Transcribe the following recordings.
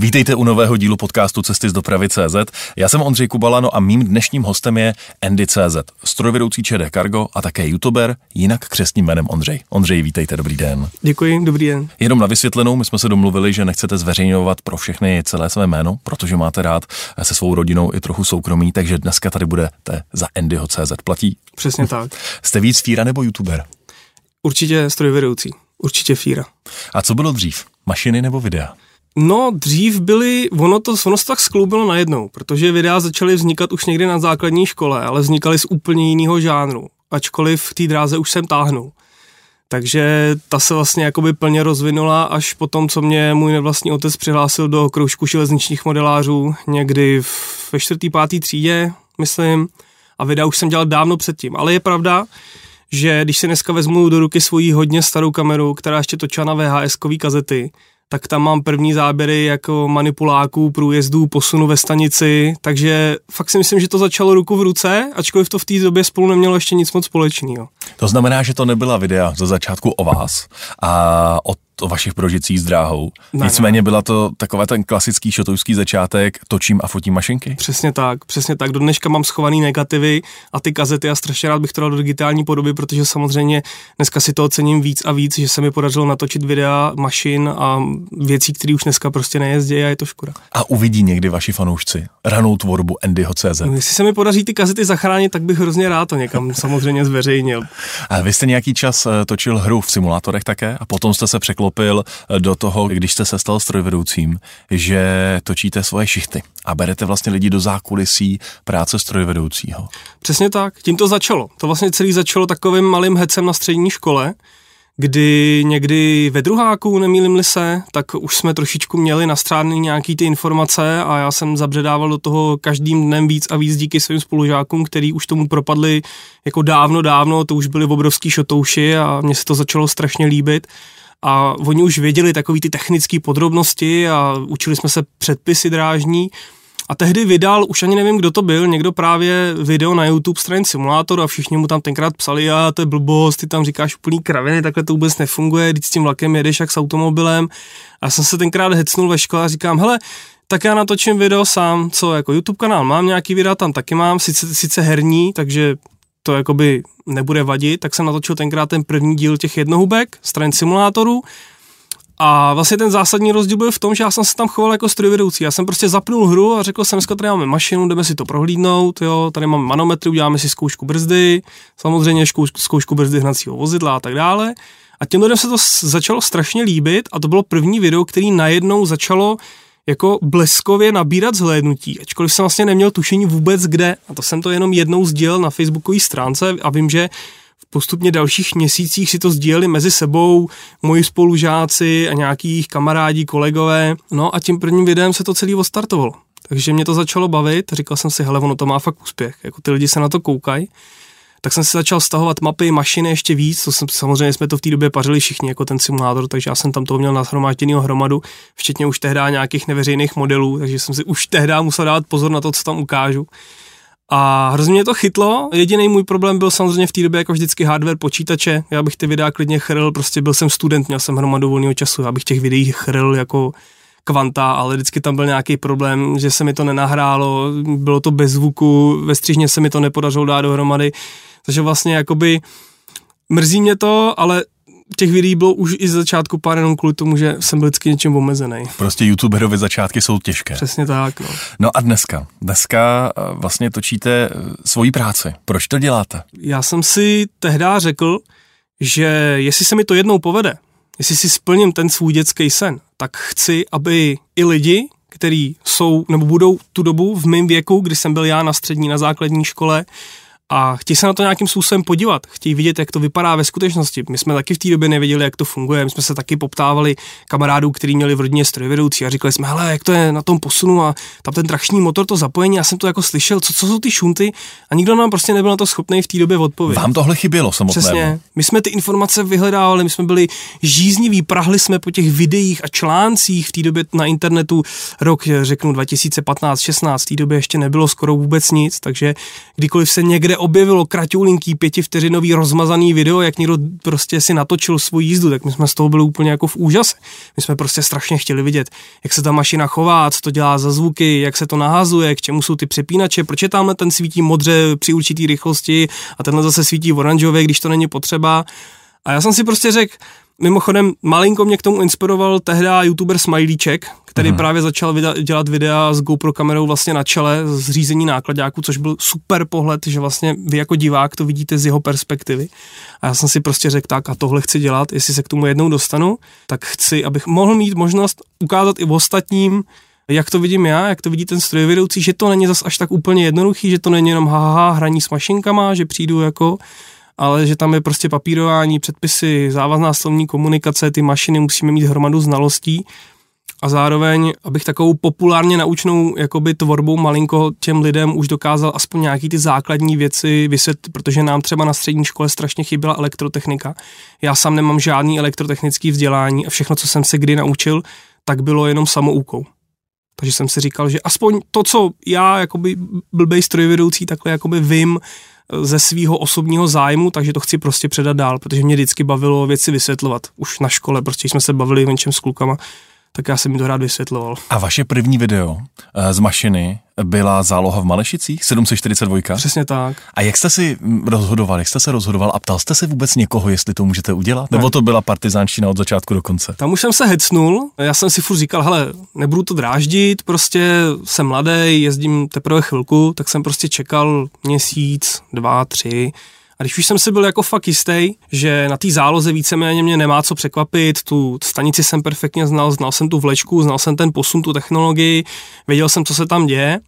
Vítejte u nového dílu podcastu Cesty z dopravy CZ. Já jsem Ondřej Kubalano a mým dnešním hostem je Andy CZ, strojvedoucí ČD Cargo a také youtuber, jinak křesním jménem Ondřej. Ondřej, vítejte, dobrý den. Děkuji, dobrý den. Jenom na vysvětlenou, my jsme se domluvili, že nechcete zveřejňovat pro všechny celé své jméno, protože máte rád se svou rodinou i trochu soukromí, takže dneska tady budete za Andyho CZ. Platí? Přesně tak. Jste víc fíra nebo youtuber? Určitě strojvedoucí, určitě fíra. A co bylo dřív? Mašiny nebo videa? No, dřív byly, ono to, ono tak skloubilo najednou, protože videa začaly vznikat už někdy na základní škole, ale vznikaly z úplně jiného žánru, ačkoliv v té dráze už jsem táhnul. Takže ta se vlastně jakoby plně rozvinula až po tom, co mě můj nevlastní otec přihlásil do kroužku železničních modelářů někdy ve čtvrtý, pátý třídě, myslím, a videa už jsem dělal dávno předtím. Ale je pravda, že když si dneska vezmu do ruky svoji hodně starou kameru, která ještě točila na VHS-kový kazety, tak tam mám první záběry jako manipuláků, průjezdů, posunu ve stanici, takže fakt si myslím, že to začalo ruku v ruce, ačkoliv to v té době spolu nemělo ještě nic moc společného. To znamená, že to nebyla videa ze začátku o vás a o o vašich prožitcích s dráhou. Ne, Nicméně ne. byla to takový ten klasický šotouský začátek, točím a fotím mašinky? Přesně tak, přesně tak. Do dneška mám schovaný negativy a ty kazety a strašně rád bych to dal do digitální podoby, protože samozřejmě dneska si to ocením víc a víc, že se mi podařilo natočit videa mašin a věcí, které už dneska prostě nejezdí a je to škoda. A uvidí někdy vaši fanoušci ranou tvorbu Andyho CZ? No, jestli se mi podaří ty kazety zachránit, tak bych hrozně rád to někam samozřejmě zveřejnil. A vy jste nějaký čas eh, točil hru v simulátorech také a potom jste se překlopil vstoupil do toho, když jste se stal strojvedoucím, že točíte svoje šichty a berete vlastně lidi do zákulisí práce strojvedoucího. Přesně tak, tím to začalo. To vlastně celý začalo takovým malým hecem na střední škole, kdy někdy ve druháku, nemýlim se, tak už jsme trošičku měli nastrány nějaký ty informace a já jsem zabředával do toho každým dnem víc a víc díky svým spolužákům, který už tomu propadli jako dávno, dávno, to už byly obrovský šotouši a mně se to začalo strašně líbit a oni už věděli takové ty technické podrobnosti a učili jsme se předpisy drážní. A tehdy vydal, už ani nevím, kdo to byl, někdo právě video na YouTube straně simulátor a všichni mu tam tenkrát psali, a to je blbost, ty tam říkáš úplný kraviny, takhle to vůbec nefunguje, když s tím vlakem jedeš jak s automobilem. A já jsem se tenkrát hecnul ve škole a říkám, hele, tak já natočím video sám, co jako YouTube kanál mám, nějaký videa tam taky mám, sice, sice herní, takže to jakoby nebude vadit, tak jsem natočil tenkrát ten první díl těch jednohubek, stran simulátoru. A vlastně ten zásadní rozdíl byl v tom, že já jsem se tam choval jako strojvedoucí. Já jsem prostě zapnul hru a řekl jsem, dneska tady máme mašinu, jdeme si to prohlídnout, jo, tady máme manometry, uděláme si zkoušku brzdy, samozřejmě zkoušku brzdy hnacího vozidla a tak dále. A těm lidem se to začalo strašně líbit a to bylo první video, který najednou začalo jako bleskově nabírat zhlédnutí, ačkoliv jsem vlastně neměl tušení vůbec kde. A to jsem to jenom jednou sdělil na facebookové stránce a vím, že v postupně dalších měsících si to sdíleli mezi sebou moji spolužáci a nějakých kamarádí, kolegové. No a tím prvním videem se to celý odstartovalo. Takže mě to začalo bavit, říkal jsem si, hele, ono to má fakt úspěch, jako ty lidi se na to koukají tak jsem se začal stahovat mapy, mašiny ještě víc, to jsem, samozřejmě jsme to v té době pařili všichni jako ten simulátor, takže já jsem tam toho měl nahromážděný hromadu, včetně už tehdy nějakých neveřejných modelů, takže jsem si už tehdy musel dát pozor na to, co tam ukážu. A hrozně mě to chytlo. Jediný můj problém byl samozřejmě v té době jako vždycky hardware počítače. Já bych ty videa klidně chrl, prostě byl jsem student, měl jsem hromadu volného času, já bych těch videí chrl jako kvanta, ale vždycky tam byl nějaký problém, že se mi to nenahrálo, bylo to bez zvuku, ve střižně se mi to nepodařilo dát dohromady. Takže vlastně jakoby mrzí mě to, ale těch videí bylo už i z začátku pár jenom kvůli tomu, že jsem byl vždycky něčím omezený. Prostě youtuberovi začátky jsou těžké. Přesně tak. No. no a dneska? Dneska eh, vlastně točíte eh, svoji práci. Proč to děláte? Já jsem si tehdy řekl, že jestli se mi to jednou povede, jestli si splním ten svůj dětský sen, tak chci, aby i lidi, kteří jsou nebo budou tu dobu v mém věku, kdy jsem byl já na střední, na základní škole, a chtějí se na to nějakým způsobem podívat, chtějí vidět, jak to vypadá ve skutečnosti. My jsme taky v té době nevěděli, jak to funguje, my jsme se taky poptávali kamarádů, kteří měli v rodině strojvedoucí a říkali jsme, hele, jak to je na tom posunu a tam ten trační motor, to zapojení, já jsem to jako slyšel, co, co jsou ty šunty a nikdo nám prostě nebyl na to schopný v té době odpovědět. Vám tohle chybělo samotné. Přesně. My jsme ty informace vyhledávali, my jsme byli žízniví, prahli jsme po těch videích a článcích v té době na internetu rok, řeknu 2015-16, v té době ještě nebylo skoro vůbec nic, takže kdykoliv se někde objevilo kratulinký pětivteřinový rozmazaný video, jak někdo prostě si natočil svou jízdu, tak my jsme z toho byli úplně jako v úžase. My jsme prostě strašně chtěli vidět, jak se ta mašina chová, co to dělá za zvuky, jak se to nahazuje, k čemu jsou ty přepínače, proč je tamhle ten svítí modře při určitý rychlosti a tenhle zase svítí oranžově, když to není potřeba. A já jsem si prostě řekl, Mimochodem, malinko mě k tomu inspiroval tehdy youtuber Smileyček, který hmm. právě začal vida- dělat videa s GoPro kamerou vlastně na čele z řízení nákladňáků, což byl super pohled, že vlastně vy jako divák to vidíte z jeho perspektivy. A já jsem si prostě řekl tak a tohle chci dělat, jestli se k tomu jednou dostanu, tak chci, abych mohl mít možnost ukázat i v ostatním, jak to vidím já, jak to vidí ten strojvedoucí, že to není zas až tak úplně jednoduchý, že to není jenom haha hraní s mašinkama, že přijdu jako ale že tam je prostě papírování, předpisy, závazná slovní komunikace, ty mašiny musíme mít hromadu znalostí a zároveň, abych takovou populárně naučnou jakoby tvorbou malinko těm lidem už dokázal aspoň nějaký ty základní věci vysvětlit, protože nám třeba na střední škole strašně chyběla elektrotechnika. Já sám nemám žádný elektrotechnický vzdělání a všechno, co jsem se kdy naučil, tak bylo jenom samoukou. Takže jsem si říkal, že aspoň to, co já jakoby blbej strojvedoucí takhle jakoby vím, ze svého osobního zájmu, takže to chci prostě předat dál, protože mě vždycky bavilo věci vysvětlovat. Už na škole, prostě jsme se bavili o něčem s klukama, tak já jsem mi to rád vysvětloval. A vaše první video eh, z mašiny byla záloha v Malešicích, 742? Přesně tak. A jak jste si rozhodoval, jak jste se rozhodoval a ptal jste se vůbec někoho, jestli to můžete udělat? Ne. Nebo to byla partizánština od začátku do konce? Tam už jsem se hecnul, já jsem si furt říkal, hele, nebudu to dráždit, prostě jsem mladý, jezdím teprve chvilku, tak jsem prostě čekal měsíc, dva, tři, a když už jsem si byl jako fakt jistý, že na té záloze víceméně mě nemá co překvapit, tu stanici jsem perfektně znal, znal jsem tu vlečku, znal jsem ten posun, tu technologii, věděl jsem, co se tam děje,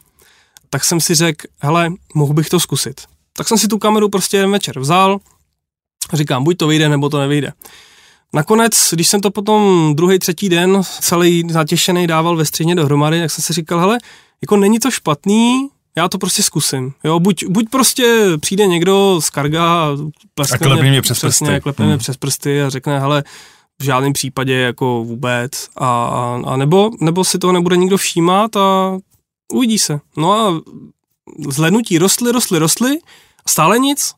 tak jsem si řekl, hele, mohl bych to zkusit. Tak jsem si tu kameru prostě jeden večer vzal, říkám, buď to vyjde, nebo to nevyjde. Nakonec, když jsem to potom druhý, třetí den celý zatěšený dával ve středně dohromady, tak jsem si říkal, hele, jako není to špatný, já to prostě zkusím. Jo, buď, buď prostě přijde někdo z karga a klepne mě přes přesně, prsty. Klepne hmm. přes prsty a řekne, hele, v žádném případě jako vůbec. A, a nebo, nebo si toho nebude nikdo všímat a uvidí se. No a zhlednutí rostly, rostly, rostly, stále nic.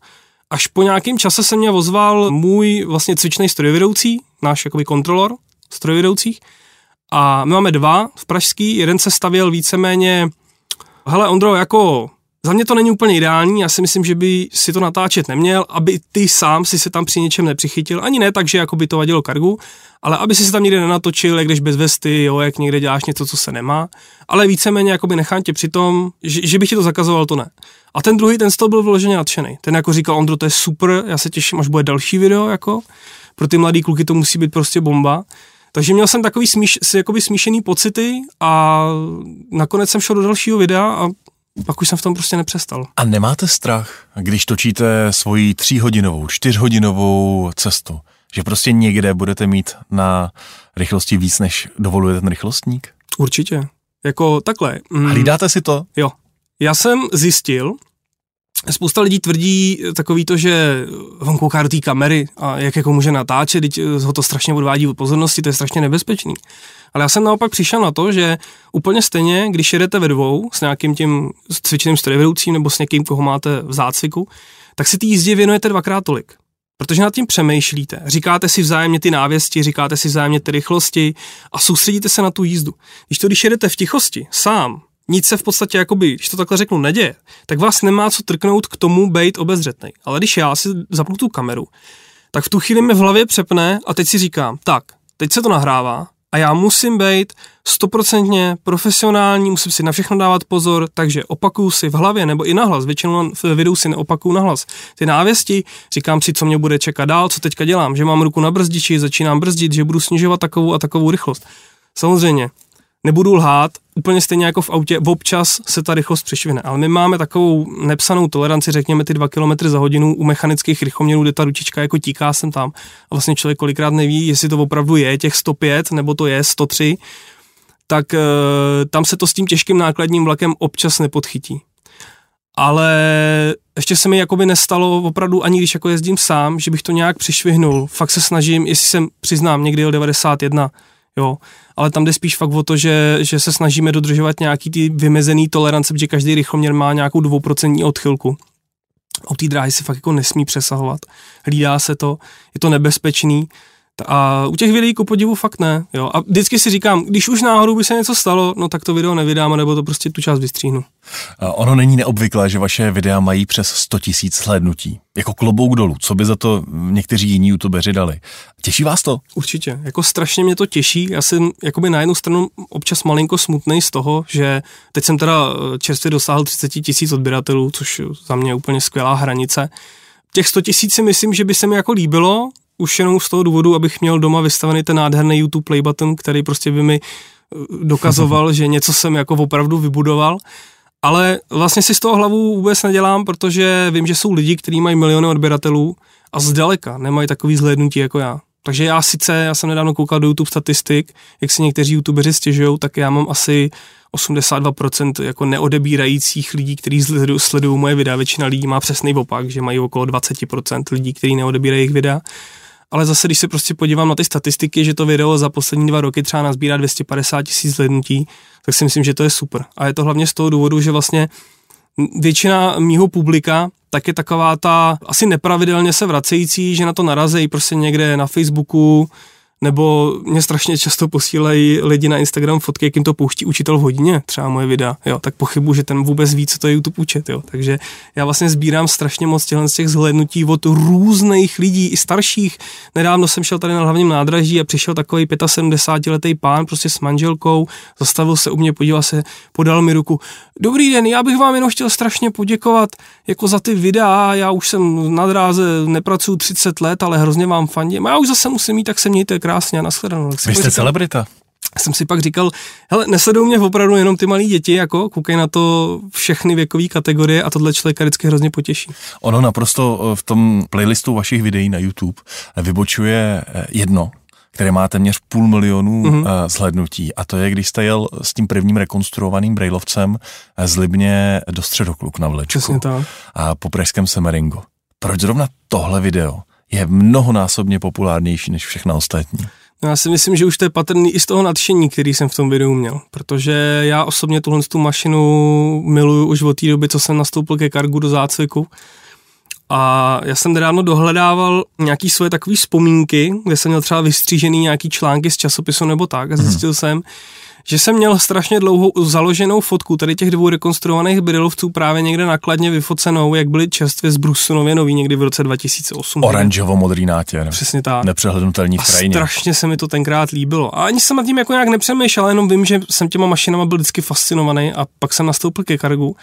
Až po nějakém čase se mě ozval můj vlastně cvičný strojvedoucí, náš jakoby kontrolor strojvedoucích. A my máme dva v Pražský, jeden se stavěl víceméně hele Ondro, jako za mě to není úplně ideální, já si myslím, že by si to natáčet neměl, aby ty sám si se tam při něčem nepřichytil, ani ne tak, že jako by to vadilo kargu, ale aby si se tam někde nenatočil, jak jdeš bez vesty, jo, jak někde děláš něco, co se nemá, ale víceméně jako by nechám tě při tom, že, že bych ti to zakazoval, to ne. A ten druhý, ten z toho byl vyloženě nadšený. Ten jako říkal, Ondro, to je super, já se těším, až bude další video, jako pro ty mladý kluky to musí být prostě bomba. Takže měl jsem takový smíš, jakoby smíšený pocity a nakonec jsem šel do dalšího videa a pak už jsem v tom prostě nepřestal. A nemáte strach, když točíte svoji tříhodinovou, čtyřhodinovou cestu, že prostě někde budete mít na rychlosti víc, než dovoluje ten rychlostník? Určitě. Jako takhle. Mm, Hlídáte si to? Jo. Já jsem zjistil, Spousta lidí tvrdí takový to, že on kouká do té kamery a jak jako může natáčet, teď ho to strašně odvádí od pozornosti, to je strašně nebezpečný. Ale já jsem naopak přišel na to, že úplně stejně, když jedete ve dvou s nějakým tím cvičeným strojvedoucím nebo s někým, koho máte v zácviku, tak si ty jízdě věnujete dvakrát tolik. Protože nad tím přemýšlíte, říkáte si vzájemně ty návěsti, říkáte si vzájemně ty rychlosti a soustředíte se na tu jízdu. Když to, když jedete v tichosti, sám, nic se v podstatě, jakoby, když to takhle řeknu, neděje, tak vás nemá co trknout k tomu být obezřetný. Ale když já si zapnu tu kameru, tak v tu chvíli mi v hlavě přepne a teď si říkám, tak, teď se to nahrává a já musím být stoprocentně profesionální, musím si na všechno dávat pozor, takže opakuju si v hlavě nebo i nahlas, většinou v videu si neopakuju nahlas ty návěsti, říkám si, co mě bude čekat dál, co teďka dělám, že mám ruku na brzdiči, začínám brzdit, že budu snižovat takovou a takovou rychlost. Samozřejmě, nebudu lhát, úplně stejně jako v autě, občas se ta rychlost přešvine, ale my máme takovou nepsanou toleranci, řekněme ty 2 km za hodinu u mechanických rychloměrů, kde ta ručička jako tíká sem tam a vlastně člověk kolikrát neví, jestli to opravdu je těch 105 nebo to je 103, tak e, tam se to s tím těžkým nákladním vlakem občas nepodchytí. Ale ještě se mi jakoby nestalo opravdu ani když jako jezdím sám, že bych to nějak přišvihnul. Fakt se snažím, jestli jsem přiznám, někdy jel 91, jo, ale tam jde spíš fakt o to, že, že se snažíme dodržovat nějaký ty vymezený tolerance, protože každý rychloměr má nějakou dvouprocentní odchylku. U té dráhy si fakt jako nesmí přesahovat. Hlídá se to, je to nebezpečný. A u těch videí ku podivu fakt ne. Jo. A vždycky si říkám, když už náhodou by se něco stalo, no tak to video nevydám, nebo to prostě tu část vystříhnu. Ono není neobvyklé, že vaše videa mají přes 100 tisíc slednutí. Jako klobouk dolů, co by za to někteří jiní youtubeři dali. Těší vás to? Určitě, jako strašně mě to těší. Já jsem jakoby na jednu stranu občas malinko smutný z toho, že teď jsem teda eh, čerstvě dosáhl 30 tisíc odběratelů, což za mě je úplně skvělá hranice. Těch 100 tisíc si myslím, že by se mi jako líbilo, už jenom z toho důvodu, abych měl doma vystavený ten nádherný YouTube play button, který prostě by mi eh, dokazoval, že něco jsem jako opravdu vybudoval. Ale vlastně si z toho hlavu vůbec nedělám, protože vím, že jsou lidi, kteří mají miliony odběratelů a zdaleka nemají takový zhlédnutí jako já. Takže já sice, já jsem nedávno koukal do YouTube statistik, jak si někteří youtubeři stěžují, tak já mám asi 82% jako neodebírajících lidí, kteří sledují moje videa. Většina lidí má přesný opak, že mají okolo 20% lidí, kteří neodebírají jejich videa ale zase, když se prostě podívám na ty statistiky, že to video za poslední dva roky třeba nazbírá 250 tisíc zhlednutí, tak si myslím, že to je super. A je to hlavně z toho důvodu, že vlastně většina mýho publika tak je taková ta asi nepravidelně se vracející, že na to narazejí prostě někde na Facebooku, nebo mě strašně často posílají lidi na Instagram fotky, jak jim to pouští učitel v hodině, třeba moje videa, jo, tak pochybu, že ten vůbec ví, co to je YouTube učit, jo. Takže já vlastně sbírám strašně moc těchto z těch zhlédnutí od různých lidí, i starších. Nedávno jsem šel tady na hlavním nádraží a přišel takový 75-letý pán prostě s manželkou, zastavil se u mě, podíval se, podal mi ruku. Dobrý den, já bych vám jenom chtěl strašně poděkovat jako za ty videa, já už jsem na dráze, nepracuju 30 let, ale hrozně vám fandím. Já už zase musím mít, tak se mějte krásně a nashledanou. Vy jste říkal, celebrita. Jsem si pak říkal, hele, nesledují mě opravdu jenom ty malí děti, jako koukej na to všechny věkové kategorie a tohle člověka vždycky hrozně potěší. Ono naprosto eh, v tom playlistu vašich videí na YouTube vybočuje eh, jedno, které má téměř půl milionu mm-hmm. zhlednutí. A to je, když jste jel s tím prvním rekonstruovaným brailovcem z Libně do Středokluk na vlečku. Přesně tak. A po pražském Semeringu. Proč zrovna tohle video je mnohonásobně populárnější než všechna ostatní? No já si myslím, že už to je patrný i z toho nadšení, který jsem v tom videu měl, protože já osobně tuhle tu mašinu miluju už od té doby, co jsem nastoupil ke kargu do zácviku. A já jsem nedávno dohledával nějaký svoje takové vzpomínky, kde jsem měl třeba vystřížený nějaký články z časopisu nebo tak a zjistil hmm. jsem, že jsem měl strašně dlouhou založenou fotku tady těch dvou rekonstruovaných brylovců právě někde nakladně vyfocenou, jak byly čerstvě z Brusunově nový někdy v roce 2008. Oranžovo-modrý nátěr. Přesně tak. Nepřehlednutelný v krajině. Strašně se mi to tenkrát líbilo. A ani jsem nad tím jako nějak nepřemýšlel, jenom vím, že jsem těma mašinama byl vždycky fascinovaný a pak jsem nastoupil ke kargu.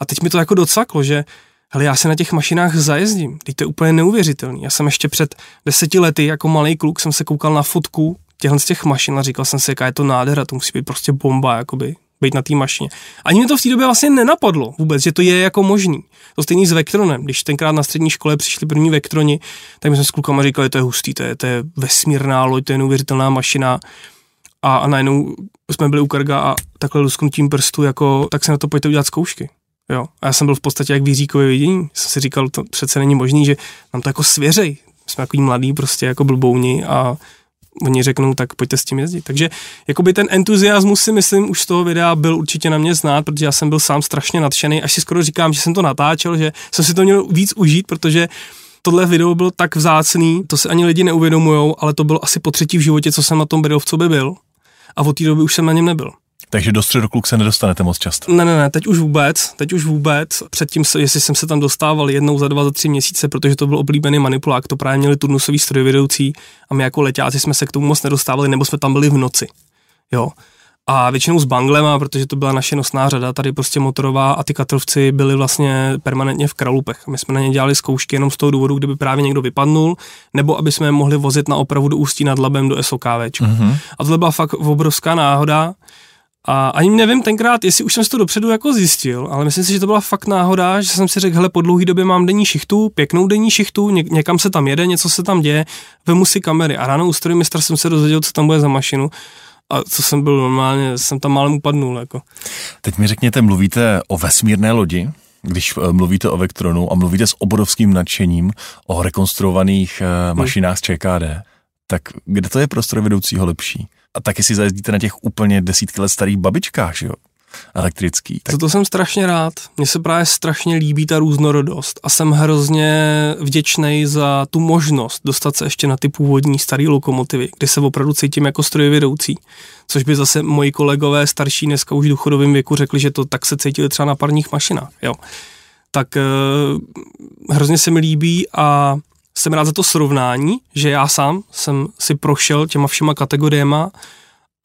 A teď mi to jako docaklo, že hele, já se na těch mašinách zajezdím, teď to je úplně neuvěřitelný. Já jsem ještě před deseti lety jako malý kluk jsem se koukal na fotku těchto z těch mašin a říkal jsem si, jaká je to nádhera, to musí být prostě bomba, jakoby, být na té mašině. Ani mě to v té době vlastně nenapadlo vůbec, že to je jako možný. To stejný s Vektronem. Když tenkrát na střední škole přišli první Vektroni, tak my jsme s klukama říkali, to je hustý, to je, to je vesmírná loď, to je neuvěřitelná mašina. A, a najednou jsme byli u Karga a takhle lusknutím prstu, jako, tak se na to pojďte udělat zkoušky. Jo. A já jsem byl v podstatě jak výříkové vidění. Jsem si říkal, to přece není možný, že nám to jako svěřej. Jsme takový mladý, prostě jako blbouni a oni řeknou, tak pojďte s tím jezdit. Takže jakoby ten entuziasmus si myslím už z toho videa byl určitě na mě znát, protože já jsem byl sám strašně nadšený, až si skoro říkám, že jsem to natáčel, že jsem si to měl víc užít, protože tohle video bylo tak vzácný, to se ani lidi neuvědomují, ale to bylo asi po třetí v životě, co jsem na tom videovcu by byl. A od té doby už jsem na něm nebyl. Takže do středokluk se nedostanete moc často. Ne, ne, ne, teď už vůbec, teď už vůbec. Předtím, se, jestli jsem se tam dostával jednou za dva, za tři měsíce, protože to byl oblíbený manipulák, to právě měli turnusový strojvedoucí a my jako letáci jsme se k tomu moc nedostávali, nebo jsme tam byli v noci. Jo. A většinou s banglema, protože to byla naše nosná řada, tady prostě motorová a ty katrovci byli vlastně permanentně v kralupech. My jsme na ně dělali zkoušky jenom z toho důvodu, kdyby právě někdo vypadnul, nebo aby jsme je mohli vozit na opravu do Ústí nad Labem do SOKV. Mm-hmm. A tohle byla fakt obrovská náhoda, a ani nevím tenkrát, jestli už jsem si to dopředu jako zjistil, ale myslím si, že to byla fakt náhoda, že jsem si řekl, hele, po dlouhé době mám denní šichtu, pěknou denní šichtu, ně, někam se tam jede, něco se tam děje, vemu si kamery. A ráno u strojmistra jsem se dozvěděl, co tam bude za mašinu a co jsem byl normálně, jsem tam málem upadnul. Jako. Teď mi řekněte, mluvíte o vesmírné lodi, když eh, mluvíte o Vektronu a mluvíte s obrovským nadšením o rekonstruovaných uh, mašinách z ČKD, tak kde to je pro strojvedoucího lepší? A taky si zajezdíte na těch úplně desítky let starých babičkách, že jo? elektrický. Tak... To, to jsem strašně rád. Mně se právě strašně líbí ta různorodost a jsem hrozně vděčný za tu možnost dostat se ještě na ty původní staré lokomotivy, kde se opravdu cítím jako strojvedoucí. Což by zase moji kolegové starší dneska už v důchodovém věku řekli, že to tak se cítili třeba na parních mašinách. Jo. Tak eh, hrozně se mi líbí a jsem rád za to srovnání, že já sám jsem si prošel těma všema kategoriema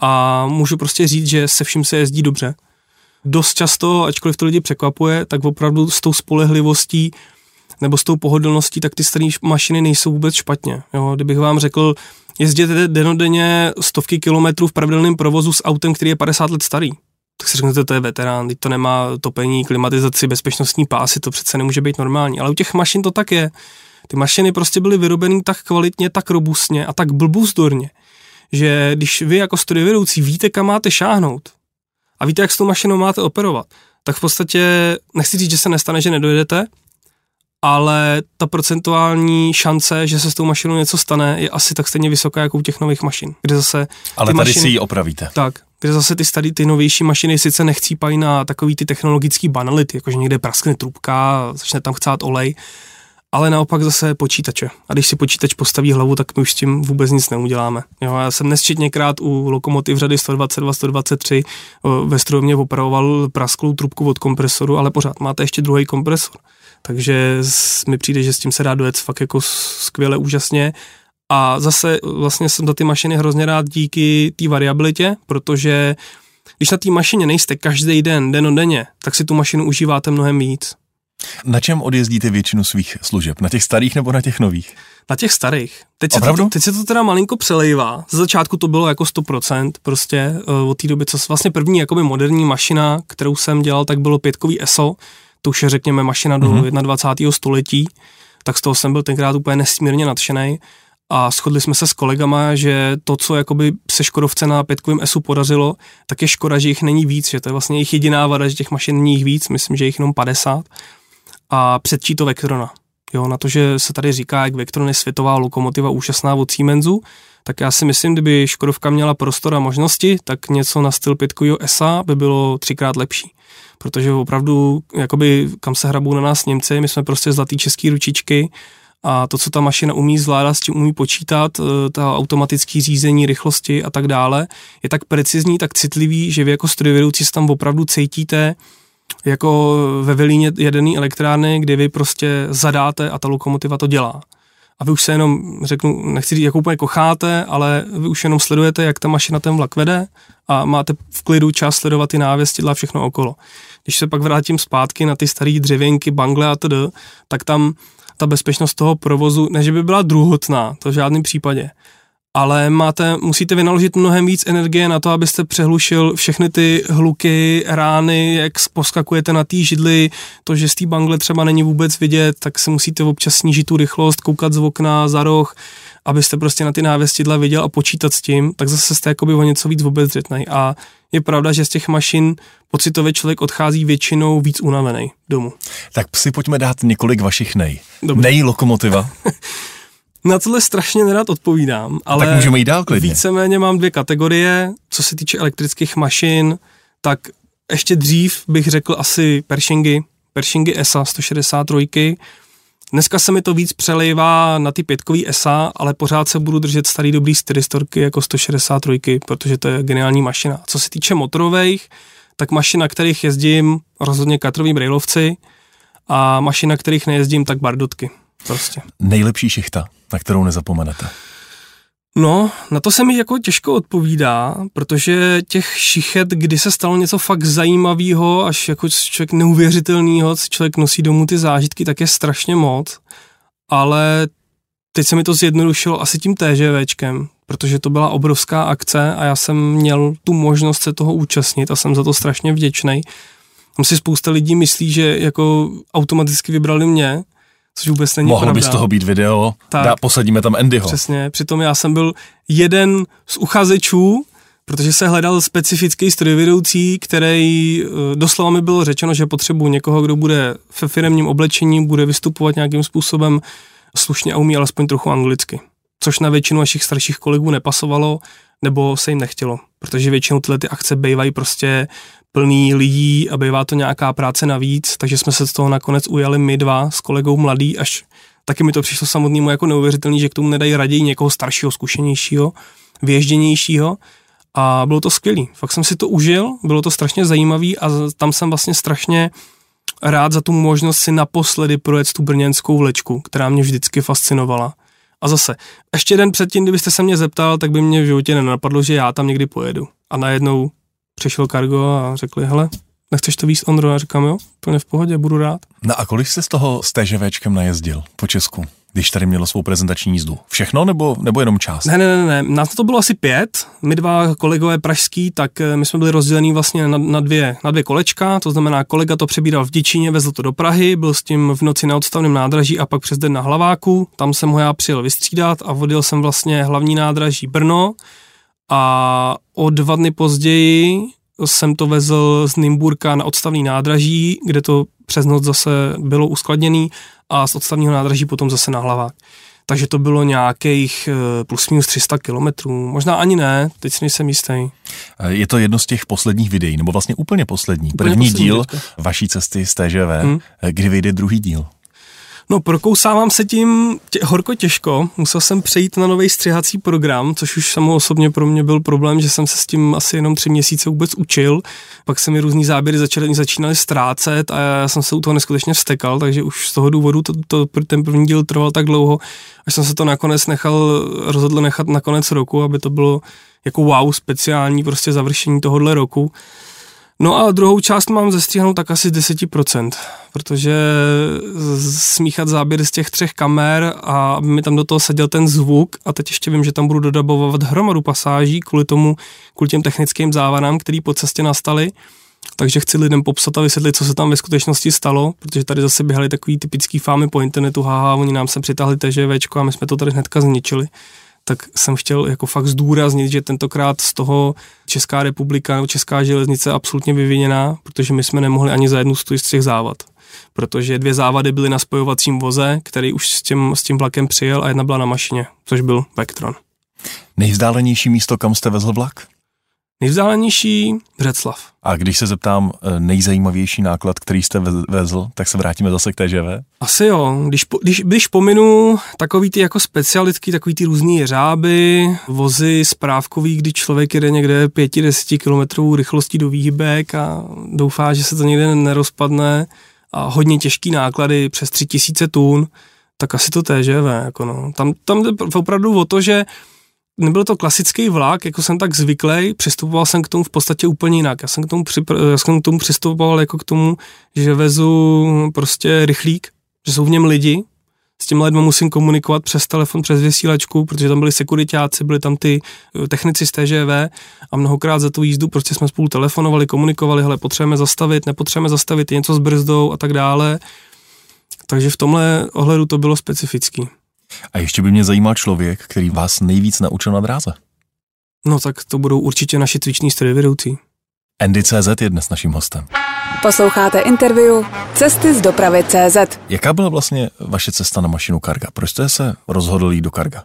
a můžu prostě říct, že se vším se jezdí dobře. Dost často, ačkoliv to lidi překvapuje, tak opravdu s tou spolehlivostí nebo s tou pohodlností, tak ty staré mašiny nejsou vůbec špatně. Jo? Kdybych vám řekl, jezděte denodenně stovky kilometrů v pravidelném provozu s autem, který je 50 let starý, tak si řeknete, to je veterán, teď to nemá topení, klimatizaci, bezpečnostní pásy, to přece nemůže být normální. Ale u těch mašin to tak je. Ty mašiny prostě byly vyrobeny tak kvalitně, tak robustně a tak blbuzdorně, že když vy jako strojvedoucí víte, kam máte šáhnout a víte, jak s tou mašinou máte operovat, tak v podstatě nechci říct, že se nestane, že nedojedete, ale ta procentuální šance, že se s tou mašinou něco stane, je asi tak stejně vysoká jako u těch nových mašin. Kde zase ale tady mašiny, si ji opravíte. Tak, kde zase ty starý, ty novější mašiny sice nechcípají na takový ty technologický banality, jakože někde praskne trubka, začne tam chcát olej, ale naopak zase počítače. A když si počítač postaví hlavu, tak my už s tím vůbec nic neuděláme. Jo, já jsem nesčetněkrát u lokomotiv řady 122, 123 ve strojovně opravoval prasklou trubku od kompresoru, ale pořád máte ještě druhý kompresor. Takže mi přijde, že s tím se dá dojet fakt jako skvěle, úžasně. A zase vlastně jsem za ty mašiny hrozně rád díky té variabilitě, protože když na té mašině nejste každý den, den denně, tak si tu mašinu užíváte mnohem víc. Na čem odjezdíte většinu svých služeb? Na těch starých nebo na těch nových? Na těch starých. Teď se, to, teď se to teda malinko přelejvá. Z začátku to bylo jako 100%, prostě uh, od té doby, co vlastně první jakoby moderní mašina, kterou jsem dělal, tak bylo pětkový ESO, to už je řekněme mašina do mm-hmm. 21. století, tak z toho jsem byl tenkrát úplně nesmírně nadšený a shodli jsme se s kolegama, že to, co jakoby se Škodovce na pětkovém ESu podařilo, tak je škoda, že jich není víc, že to je vlastně jejich jediná vada, že těch mašin není jich víc, myslím, že jich jenom 50 a předčí to Vectrona. Jo, na to, že se tady říká, jak Vectron je světová lokomotiva úžasná od Siemensu, tak já si myslím, kdyby Škodovka měla prostor a možnosti, tak něco na styl pětkového ESA by bylo třikrát lepší. Protože opravdu, jakoby, kam se hrabou na nás Němci, my jsme prostě zlatý český ručičky a to, co ta mašina umí zvládat, s tím umí počítat, eh, ta automatické řízení, rychlosti a tak dále, je tak precizní, tak citlivý, že vy jako strojvedoucí se tam opravdu cítíte jako ve Velíně jedený elektrárny, kdy vy prostě zadáte a ta lokomotiva to dělá. A vy už se jenom, řeknu, nechci říct, jako úplně kocháte, ale vy už jenom sledujete, jak ta mašina ten vlak vede a máte v klidu čas sledovat ty návěstidla a všechno okolo. Když se pak vrátím zpátky na ty staré dřevěnky, bangle a td., tak tam ta bezpečnost toho provozu, ne že by byla druhotná, to v žádném případě, ale máte, musíte vynaložit mnohem víc energie na to, abyste přehlušil všechny ty hluky, rány, jak poskakujete na té židli, to, že z té bangle třeba není vůbec vidět, tak se musíte občas snížit tu rychlost, koukat z okna, za roh, abyste prostě na ty návěstidla viděl a počítat s tím, tak zase jste jakoby o něco víc obezřetnej. A je pravda, že z těch mašin pocitově člověk odchází většinou víc unavený domů. Tak si pojďme dát několik vašich nej. Dobře. Nej lokomotiva. Na tohle strašně nerad odpovídám, ale tak můžeme jít dál klidně. víceméně mám dvě kategorie, co se týče elektrických mašin, tak ještě dřív bych řekl asi Pershingy, Pershingy ESA 163, Dneska se mi to víc přelejvá na ty pětkový ESA, ale pořád se budu držet starý dobrý styristorky jako 163, protože to je geniální mašina. Co se týče motorových, tak mašina, kterých jezdím, rozhodně katrový brailovci a mašina, kterých nejezdím, tak bardotky. Prostě. Nejlepší šichta, na kterou nezapomenete? No, na to se mi jako těžko odpovídá, protože těch šichet, kdy se stalo něco fakt zajímavého, až jako člověk neuvěřitelného, co člověk nosí domů ty zážitky, tak je strašně moc. Ale teď se mi to zjednodušilo asi tím TŽVčkem, protože to byla obrovská akce a já jsem měl tu možnost se toho účastnit a jsem za to strašně vděčný. Tam si spousta lidí myslí, že jako automaticky vybrali mě, což vůbec není Mohlo pravda. by z toho být video, tak, dá, posadíme tam Andyho. Přesně, přitom já jsem byl jeden z uchazečů, protože se hledal specifický strojvedoucí, který eh, doslova mi bylo řečeno, že potřebuji někoho, kdo bude ve firmním oblečení, bude vystupovat nějakým způsobem slušně a umí alespoň trochu anglicky. Což na většinu našich starších kolegů nepasovalo. nebo se jim nechtělo, protože většinou tyhle ty akce bývají prostě plný lidí a bývá to nějaká práce navíc, takže jsme se z toho nakonec ujali my dva s kolegou mladý, až taky mi to přišlo samotnému jako neuvěřitelný, že k tomu nedají raději někoho staršího, zkušenějšího, věžděnějšího a bylo to skvělý. Fakt jsem si to užil, bylo to strašně zajímavý a tam jsem vlastně strašně rád za tu možnost si naposledy projet tu brněnskou vlečku, která mě vždycky fascinovala. A zase, ještě den předtím, kdybyste se mě zeptal, tak by mě v životě nenapadlo, že já tam někdy pojedu. A najednou přišel Cargo a řekli, hele, nechceš to víc Ondro? A říkám, jo, plně v pohodě, budu rád. No a kolik jste z toho s TŽVčkem najezdil po Česku? když tady mělo svou prezentační jízdu. Všechno nebo, nebo jenom část? Ne, ne, ne, ne, nás to bylo asi pět. My dva kolegové pražský, tak eh, my jsme byli rozdělení vlastně na, na, dvě, na dvě kolečka, to znamená kolega to přebíral v Děčíně, vezl to do Prahy, byl s tím v noci na odstavném nádraží a pak přes den na Hlaváku, tam jsem ho já přijel vystřídat a vodil jsem vlastně hlavní nádraží Brno a o dva dny později jsem to vezl z Nymburka na odstavný nádraží, kde to přes noc zase bylo uskladněný a z odstavního nádraží potom zase na hlavách. Takže to bylo nějakých eh, plus minus 300 kilometrů, možná ani ne, teď si nejsem jistý. Eh, je to jedno z těch posledních videí, nebo vlastně úplně poslední. Úplně První poslední díl teďka. vaší cesty z TŽV, hmm. kdy vyjde druhý díl? No, prokousávám se tím tě, horko těžko. Musel jsem přejít na nový střihací program, což už samo osobně pro mě byl problém, že jsem se s tím asi jenom tři měsíce vůbec učil. Pak se mi různý záběry začaly, začínaly ztrácet a já jsem se u toho neskutečně vstekal, takže už z toho důvodu to, to, ten první díl trval tak dlouho, až jsem se to nakonec nechal, rozhodl nechat na konec roku, aby to bylo jako wow, speciální prostě završení tohohle roku. No a druhou část mám zestříhanou tak asi 10%, protože smíchat záběry z těch třech kamer a aby mi tam do toho seděl ten zvuk a teď ještě vím, že tam budu dodabovat hromadu pasáží kvůli tomu, kvůli těm technickým závadám, které po cestě nastaly. Takže chci lidem popsat a vysvětlit, co se tam ve skutečnosti stalo, protože tady zase běhaly takový typický fámy po internetu, haha, oni nám sem přitahli TŽVčko a my jsme to tady hnedka zničili tak jsem chtěl jako fakt zdůraznit, že tentokrát z toho Česká republika nebo Česká železnice je absolutně vyviněná, protože my jsme nemohli ani za jednu z těch závad. Protože dvě závady byly na spojovacím voze, který už s tím, s tím vlakem přijel a jedna byla na mašině, což byl Vectron. Nejvzdálenější místo, kam jste vezl vlak? Nejvzdálenější Břeclav. A když se zeptám eh, nejzajímavější náklad, který jste vezl, tak se vrátíme zase k TŽV? Asi jo. Když, když, když pominu takový ty jako specialitky, takový ty různý jeřáby, vozy správkový, kdy člověk jede někde 5-10 km rychlostí do výhybek a doufá, že se to někde nerozpadne a hodně těžký náklady přes 3000 tun, tak asi to TŽV. Jako no. Tam, tam jde opravdu o to, že nebyl to klasický vlak, jako jsem tak zvyklý, přistupoval jsem k tomu v podstatě úplně jinak. Já jsem k tomu, připr- já jsem k tomu přistupoval jako k tomu, že vezu prostě rychlík, že jsou v něm lidi, s těmi lidmi musím komunikovat přes telefon, přes vysílačku, protože tam byli sekuritáci, byli tam ty eh, technici z TŽV a mnohokrát za tu jízdu prostě jsme spolu telefonovali, komunikovali, hele, potřebujeme zastavit, nepotřebujeme zastavit, něco s brzdou a tak dále. Takže v tomhle ohledu to bylo specifický. A ještě by mě zajímal člověk, který vás nejvíc naučil na dráze. No tak to budou určitě naši cviční strojvedoucí. Andy CZ je dnes naším hostem. Posloucháte interview Cesty z dopravy CZ. Jaká byla vlastně vaše cesta na mašinu Karga? Proč jste se rozhodl jít do Karga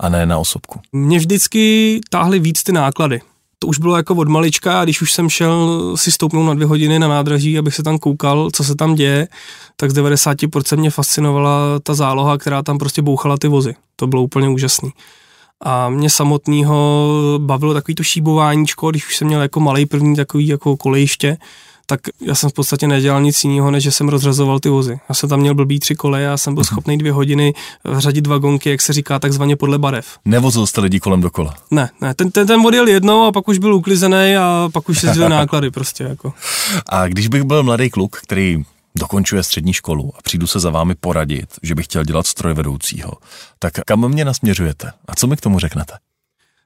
a ne na osobku? Mě vždycky táhly víc ty náklady to už bylo jako od malička a když už jsem šel si stoupnout na dvě hodiny na nádraží, abych se tam koukal, co se tam děje, tak z 90% mě fascinovala ta záloha, která tam prostě bouchala ty vozy. To bylo úplně úžasný. A mě samotného bavilo takový to šíbováníčko, když už jsem měl jako malý první takový jako kolejiště, tak já jsem v podstatě nedělal nic jiného, než že jsem rozřazoval ty vozy. Já jsem tam měl blbý tři koleje a jsem byl mhm. schopný dvě hodiny řadit vagonky, jak se říká, takzvaně podle barev. Nevozil jste lidi kolem dokola? Ne, ne, ten, ten, ten odjel jednou a pak už byl uklizený a pak už se náklady prostě jako. A když bych byl mladý kluk, který dokončuje střední školu a přijdu se za vámi poradit, že bych chtěl dělat strojvedoucího, tak kam mě nasměřujete a co mi k tomu řeknete?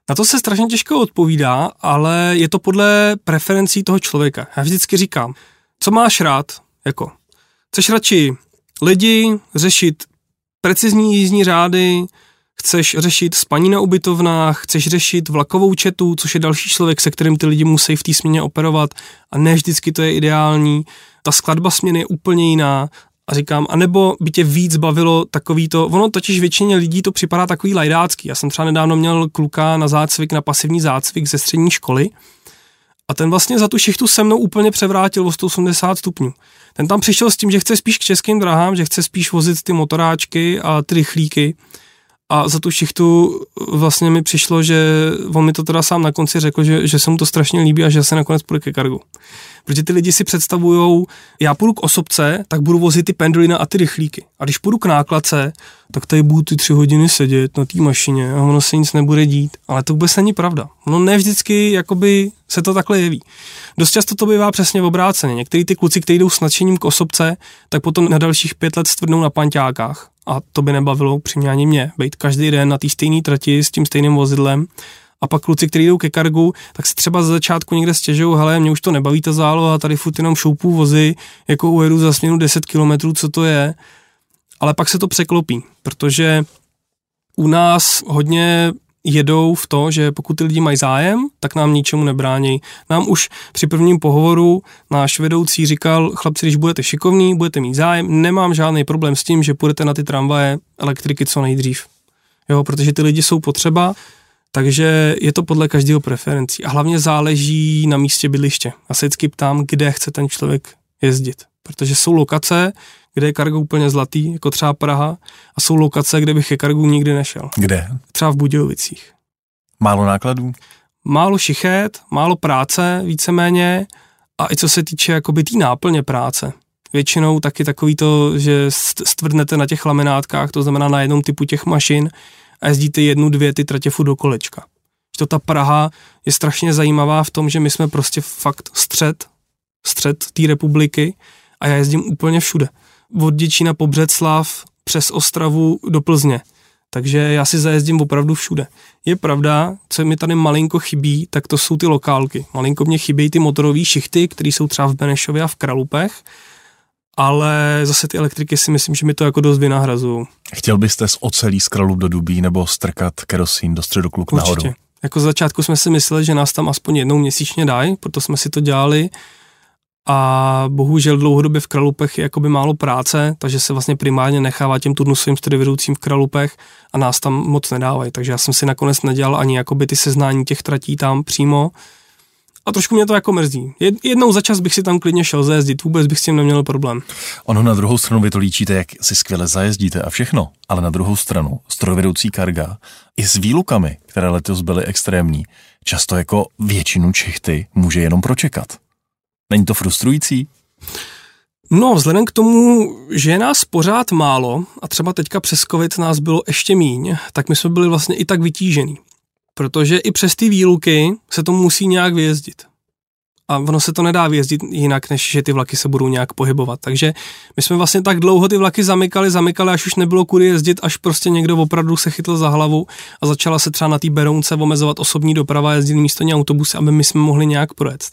Na to se strašně těžko odpovídá, ale je to podle preferencí toho člověka. Já vždycky říkám, co máš rád, jako, chceš radši lidi, řešit precizní jízdní řády, chceš řešit spaní na ubytovnách, chceš řešit vlakovou četu, což je další člověk, se kterým ty lidi musí v té směně operovat a ne vždycky to je ideální. Ta skladba směny je úplně jiná A říkám, anebo by tě víc bavilo takový to, ono totiž většině lidí to připadá takový lajdácký. Já jsem třeba nedávno měl kluka na zácvik, na pasivní zácvik ze střední školy a ten vlastně za tu šichtu se mnou úplně převrátil o 180 stupňů. Ten tam přišel s tím, že chce spíš k českým drahám, že chce spíš vozit ty motoráčky a ty rychlíky. A za tu šichtu vlastně mi přišlo, že on mi to teda sám na konci řekl, že, že se mu to strašně líbí a že se nakonec půjde ke kargu. Protože ty lidi si představují, já půjdu k osobce, tak budu vozit ty pendolina a ty rychlíky. A když půjdu k nákladce, tak tady budu ty tři hodiny sedět na té mašině a ono se nic nebude dít. Ale to vůbec není pravda. No ne vždycky jakoby se to takhle jeví. Dost často to bývá přesně obráceně. Některý ty kluci, kteří jdou s nadšením k osobce, tak potom na dalších pět let stvrdnou na panťákách. A to by nebavilo přímě ani mě. Být každý den na té stejné trati s tím stejným vozidlem a pak kluci, kteří jdou ke kargu, tak se třeba za začátku někde stěžují, hele, mě už to nebaví ta záloha, tady furt jenom šoupů vozy, jako ujedu za směnu 10 kilometrů, co to je. Ale pak se to překlopí, protože u nás hodně jedou v to, že pokud ty lidi mají zájem, tak nám ničemu nebrání. Nám už při prvním pohovoru náš vedoucí říkal, chlapci, když budete šikovní, budete mít zájem, nemám žádný problém s tím, že půjdete na ty tramvaje elektriky co nejdřív. Jo, protože ty lidi jsou potřeba, takže je to podle každého preferencí a hlavně záleží na místě bydliště. A se vždycky ptám, kde chce ten člověk jezdit. Protože jsou lokace, kde je kargo úplně zlatý, jako třeba Praha, a jsou lokace, kde bych ke kargu nikdy nešel. Kde? Třeba v Budějovicích. Málo nákladů? Málo šichet, málo práce, víceméně, a i co se týče jakoby té náplně práce. Většinou taky takový to, že stvrdnete na těch laminátkách, to znamená na jednom typu těch mašin, a jezdíte jednu, dvě ty tratě furt do kolečka. To ta Praha je strašně zajímavá v tom, že my jsme prostě fakt střed, střed té republiky a já jezdím úplně všude. Od Děčína po Břeclav, přes Ostravu do Plzně. Takže já si zajezdím opravdu všude. Je pravda, co mi tady malinko chybí, tak to jsou ty lokálky. Malinko mě chybí ty motorové šichty, které jsou třeba v Benešově a v Kralupech, ale zase ty elektriky si myslím, že mi to jako dost vynahrazují. Chtěl byste z ocelí z Kralub do Dubí nebo strkat kerosín do středokluk Určitě. nahoru? Jako z začátku jsme si mysleli, že nás tam aspoň jednou měsíčně dají, proto jsme si to dělali a bohužel dlouhodobě v Kralupech je jakoby málo práce, takže se vlastně primárně nechává těm turnusovým strojvedoucím v Kralupech a nás tam moc nedávají, takže já jsem si nakonec nedělal ani jakoby ty seznání těch tratí tam přímo, a trošku mě to jako mrzí. Jednou za čas bych si tam klidně šel zajezdit, vůbec bych s tím neměl problém. Ono na druhou stranu vy to líčíte, jak si skvěle zajezdíte a všechno, ale na druhou stranu strojvedoucí karga i s výlukami, které letos byly extrémní, často jako většinu Čechty může jenom pročekat. Není to frustrující? No, vzhledem k tomu, že je nás pořád málo a třeba teďka přes covid nás bylo ještě míň, tak my jsme byli vlastně i tak vytížení protože i přes ty výluky se to musí nějak vyjezdit. A ono se to nedá vyjezdit jinak, než že ty vlaky se budou nějak pohybovat. Takže my jsme vlastně tak dlouho ty vlaky zamykali, zamykali, až už nebylo kudy jezdit, až prostě někdo opravdu se chytl za hlavu a začala se třeba na té Berounce omezovat osobní doprava, jezdit místo autobusy, aby my jsme mohli nějak projet.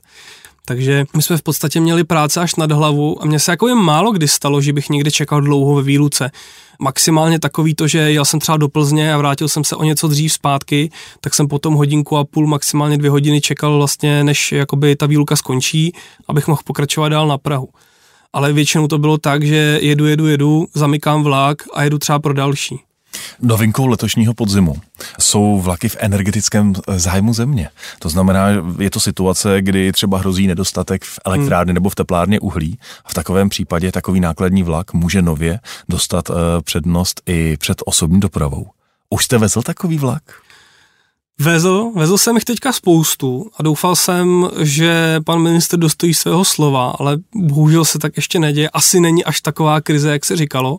Takže my jsme v podstatě měli práce až nad hlavu a mně se jako je málo kdy stalo, že bych někde čekal dlouho ve výluce. Maximálně takový to, že jel jsem třeba do Plzně a vrátil jsem se o něco dřív zpátky, tak jsem potom hodinku a půl, maximálně dvě hodiny čekal vlastně, než jakoby ta výluka skončí, abych mohl pokračovat dál na Prahu. Ale většinou to bylo tak, že jedu, jedu, jedu, zamykám vlak a jedu třeba pro další. Novinkou letošního podzimu jsou vlaky v energetickém zájmu země. To znamená, je to situace, kdy třeba hrozí nedostatek v elektrárně hmm. nebo v teplárně uhlí. A v takovém případě takový nákladní vlak může nově dostat uh, přednost i před osobní dopravou. Už jste vezl takový vlak? Vezl, vezl jsem jich teďka spoustu a doufal jsem, že pan minister dostojí svého slova, ale bohužel se tak ještě neděje. Asi není až taková krize, jak se říkalo.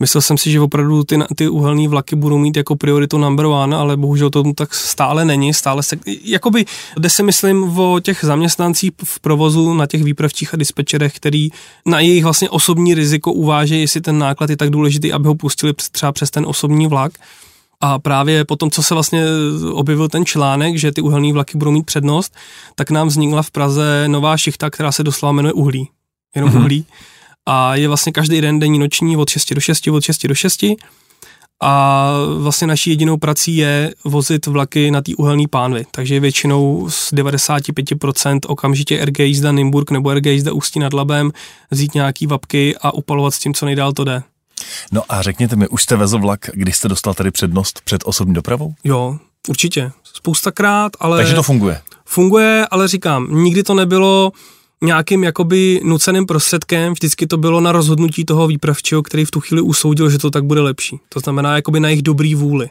Myslel jsem si, že opravdu ty, ty uhelné vlaky budou mít jako prioritu number one, ale bohužel to tak stále není. Stále se, jakoby, jde se myslím o těch zaměstnancích v provozu na těch výpravčích a dispečerech, který na jejich vlastně osobní riziko uvážejí, jestli ten náklad je tak důležitý, aby ho pustili třeba přes ten osobní vlak. A právě po tom, co se vlastně objevil ten článek, že ty uhelné vlaky budou mít přednost, tak nám vznikla v Praze nová šichta, která se doslova jmenuje uhlí. Jenom mm-hmm. uhlí a je vlastně každý den denní noční od 6 do 6, od 6 do 6 a vlastně naší jedinou prací je vozit vlaky na té uhelné pánvy. Takže většinou z 95% okamžitě RG jízda Nymburk nebo RG jízda Ústí nad Labem, vzít nějaký vapky a upalovat s tím, co nejdál to jde. No a řekněte mi, už jste vezl vlak, když jste dostal tady přednost před osobní dopravou? Jo, určitě. Spoustakrát, ale... Takže to funguje? Funguje, ale říkám, nikdy to nebylo nějakým jakoby nuceným prostředkem, vždycky to bylo na rozhodnutí toho výpravčího, který v tu chvíli usoudil, že to tak bude lepší. To znamená jakoby na jejich dobrý vůli.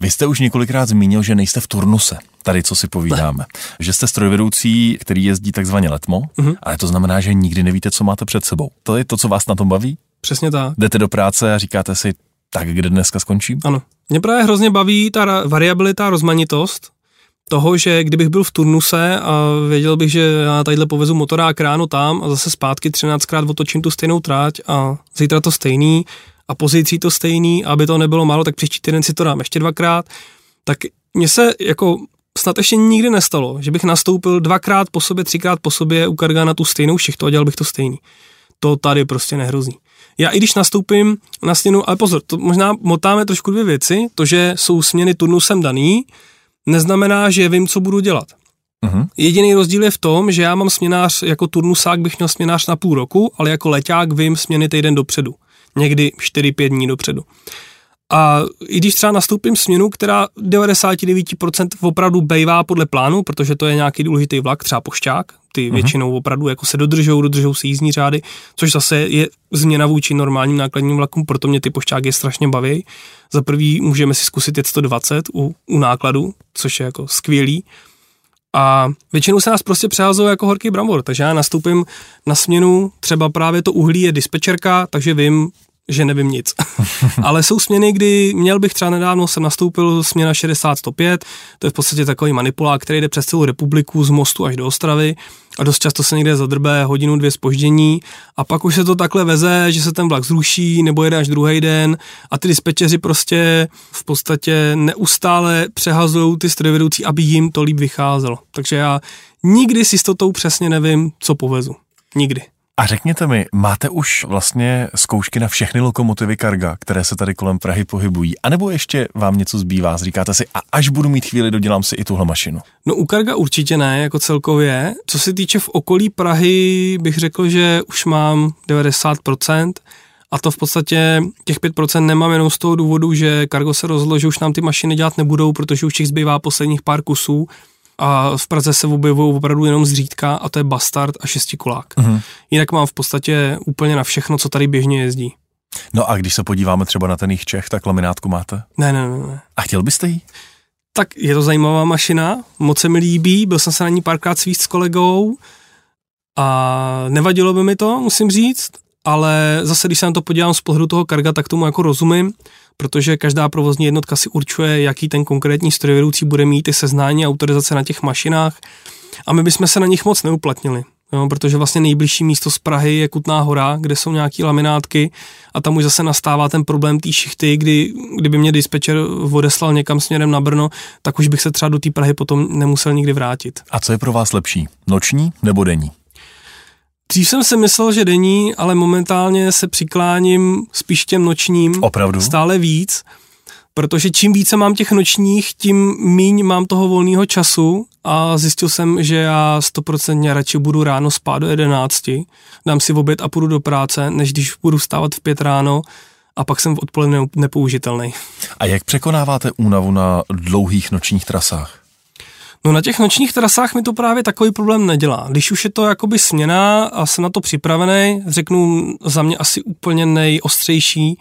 Vy jste už několikrát zmínil, že nejste v turnuse, tady co si povídáme. Ne. Že jste strojvedoucí, který jezdí takzvaně letmo, uh-huh. ale to znamená, že nikdy nevíte, co máte před sebou. To je to, co vás na tom baví? Přesně tak. Jdete do práce a říkáte si, tak kde dneska skončím? Ano. Mě právě hrozně baví ta variabilita, rozmanitost, toho, že kdybych byl v turnuse a věděl bych, že já tadyhle povezu motorák ráno tam a zase zpátky 13krát otočím tu stejnou tráť a zítra to stejný a pozicí to stejný, aby to nebylo málo, tak příští týden si to dám ještě dvakrát, tak mně se jako snad ještě nikdy nestalo, že bych nastoupil dvakrát po sobě, třikrát po sobě u Karga na tu stejnou šichtu a dělal bych to stejný. To tady prostě nehrozí. Já i když nastoupím na směnu, ale pozor, to možná motáme trošku dvě věci, to, že jsou směny turnusem daný, neznamená, že vím, co budu dělat. Uh-huh. Jediný rozdíl je v tom, že já mám směnář jako turnusák, bych měl směnář na půl roku, ale jako leták vím směny týden dopředu. Někdy 4-5 dní dopředu. A i když třeba nastoupím směnu, která 99% opravdu bejvá podle plánu, protože to je nějaký důležitý vlak, třeba pošťák, ty uh-huh. většinou opravdu jako se dodržou, dodržou si jízdní řády, což zase je změna vůči normálním nákladním vlakům, proto mě ty pošťáky strašně baví. Za prvý můžeme si zkusit jet 120 u, u nákladu, což je jako skvělý. A většinou se nás prostě přehazují jako horký brambor, takže já nastoupím na směnu, třeba právě to uhlí je dispečerka, takže vím, že nevím nic. Ale jsou směny, kdy měl bych třeba nedávno jsem nastoupil směna 60-105, to je v podstatě takový manipulák, který jde přes celou republiku z mostu až do Ostravy a dost často se někde zadrbe hodinu, dvě spoždění a pak už se to takhle veze, že se ten vlak zruší nebo jede až druhý den a ty dispečeři prostě v podstatě neustále přehazují ty strojvedoucí, aby jim to líp vycházelo. Takže já nikdy s jistotou přesně nevím, co povezu. Nikdy. A řekněte mi, máte už vlastně zkoušky na všechny lokomotivy Karga, které se tady kolem Prahy pohybují, anebo ještě vám něco zbývá? Říkáte si, a až budu mít chvíli, dodělám si i tuhle mašinu. No u Karga určitě ne, jako celkově. Co se týče v okolí Prahy, bych řekl, že už mám 90%. A to v podstatě těch 5% nemám jenom z toho důvodu, že Cargo se rozhodlo, že už nám ty mašiny dělat nebudou, protože už těch zbývá posledních pár kusů a v Praze se objevují opravdu jenom zřídka a to je Bastard a šestikulák. Uh-huh. Jinak mám v podstatě úplně na všechno, co tady běžně jezdí. No a když se podíváme třeba na ten jich Čech, tak laminátku máte? Ne, ne, ne, ne. A chtěl byste jí? Tak je to zajímavá mašina, moc se mi líbí, byl jsem se na ní párkrát svíst s kolegou a nevadilo by mi to, musím říct, ale zase, když se na to podívám z pohledu toho karga, tak tomu jako rozumím, protože každá provozní jednotka si určuje, jaký ten konkrétní strojvedoucí bude mít ty seznání a autorizace na těch mašinách a my bychom se na nich moc neuplatnili. Jo, protože vlastně nejbližší místo z Prahy je Kutná hora, kde jsou nějaké laminátky a tam už zase nastává ten problém té šichty, kdy, kdyby mě dispečer odeslal někam směrem na Brno, tak už bych se třeba do té Prahy potom nemusel nikdy vrátit. A co je pro vás lepší, noční nebo denní? Dřív jsem si myslel, že denní, ale momentálně se přikláním spíš těm nočním. Opravdu? Stále víc, protože čím více mám těch nočních, tím míň mám toho volného času a zjistil jsem, že já stoprocentně radši budu ráno spát do 11, dám si oběd a půjdu do práce, než když budu vstávat v pět ráno a pak jsem v odpoledne nepoužitelný. A jak překonáváte únavu na dlouhých nočních trasách? No na těch nočních trasách mi to právě takový problém nedělá. Když už je to jakoby směna a jsem na to připravený, řeknu za mě asi úplně nejostřejší,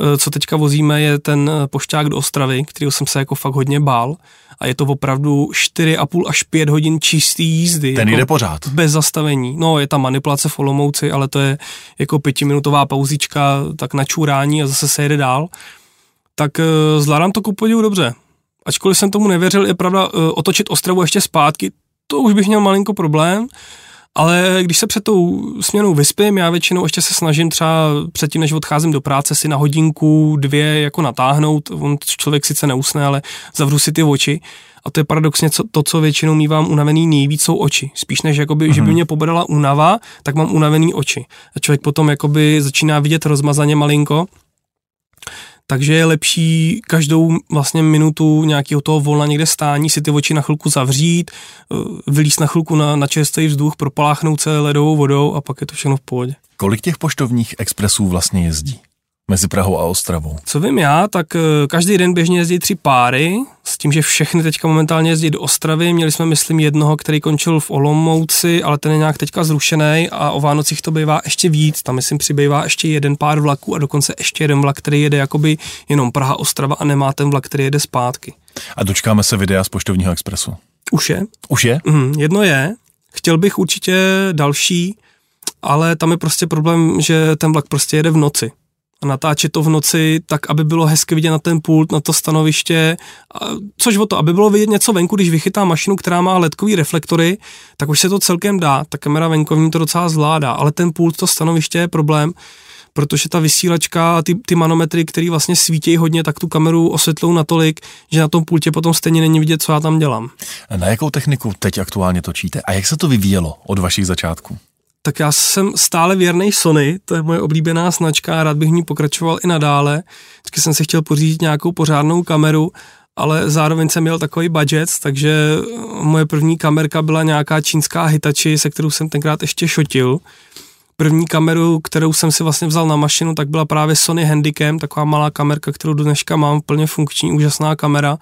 eh, co teďka vozíme, je ten pošťák do Ostravy, kterého jsem se jako fakt hodně bál. A je to opravdu 4,5 až 5 hodin čistý jízdy. Ten jako jde pořád. Bez zastavení. No, je tam manipulace v Olomouci, ale to je jako pětiminutová pauzička, tak na čurání a zase se jede dál. Tak eh, zvládám to ku dobře ačkoliv jsem tomu nevěřil, je pravda, eh, otočit Ostravu ještě zpátky, to už bych měl malinko problém, ale když se před tou směnou vyspím, já většinou ještě se snažím třeba předtím, než odcházím do práce, si na hodinku, dvě jako natáhnout. On člověk sice neusne, ale zavřu si ty oči. A to je paradoxně co, to, co většinou mývám unavený nejvíc, jsou oči. Spíš než jakoby, mm-hmm. že by mhm. mě pobodala únava, tak mám unavený oči. A člověk potom jakoby začíná vidět rozmazaně malinko takže je lepší každou vlastně minutu nějakého toho volna někde stání, si ty oči na chvilku zavřít, eh, vylíst na chvilku na, na čerstvý vzduch, propaláchnout se ledovou vodou a pak je to všechno v pohodě. Kolik těch poštovních expresů vlastně jezdí? Mezi Prahou a Ostravou? Co vím já, tak eh, každý den běžně jezdí tři páry, s tím, že všechny teďka momentálně jezdí do Ostravy. Měli jsme, myslím, jednoho, který končil v Olomouci, ale ten je nějak teďka zrušený a o Vánocích to bývá ještě víc. Tam, myslím, přibývá ještě jeden pár vlaků a dokonce ještě jeden vlak, který jede jakoby jenom Praha, Ostrava a nemá ten vlak, který jede zpátky. A dočkáme se videa z Poštovního expresu. Už je. Už je? Mm, jedno je. Chtěl bych určitě další, ale tam je prostě problém, že ten vlak prostě jede v noci a natáčet to v noci tak, aby bylo hezky vidět na ten pult, na to stanoviště, což o to, aby bylo vidět něco venku, když vychytá mašinu, která má ledkový reflektory, tak už se to celkem dá, ta kamera venkovní to docela zvládá, ale ten pult, to stanoviště je problém, protože ta vysílačka a ty, ty manometry, které vlastně svítí hodně, tak tu kameru osvětlou natolik, že na tom pultě potom stejně není vidět, co já tam dělám. Na jakou techniku teď aktuálně točíte a jak se to vyvíjelo od vašich začátků? Tak já jsem stále věrný Sony, to je moje oblíbená značka rád bych v ní pokračoval i nadále. Vždycky jsem si chtěl pořídit nějakou pořádnou kameru, ale zároveň jsem měl takový budget, takže moje první kamerka byla nějaká čínská Hitachi, se kterou jsem tenkrát ještě šotil. První kameru, kterou jsem si vlastně vzal na mašinu, tak byla právě Sony Handycam, taková malá kamerka, kterou dneška mám, plně funkční, úžasná kamera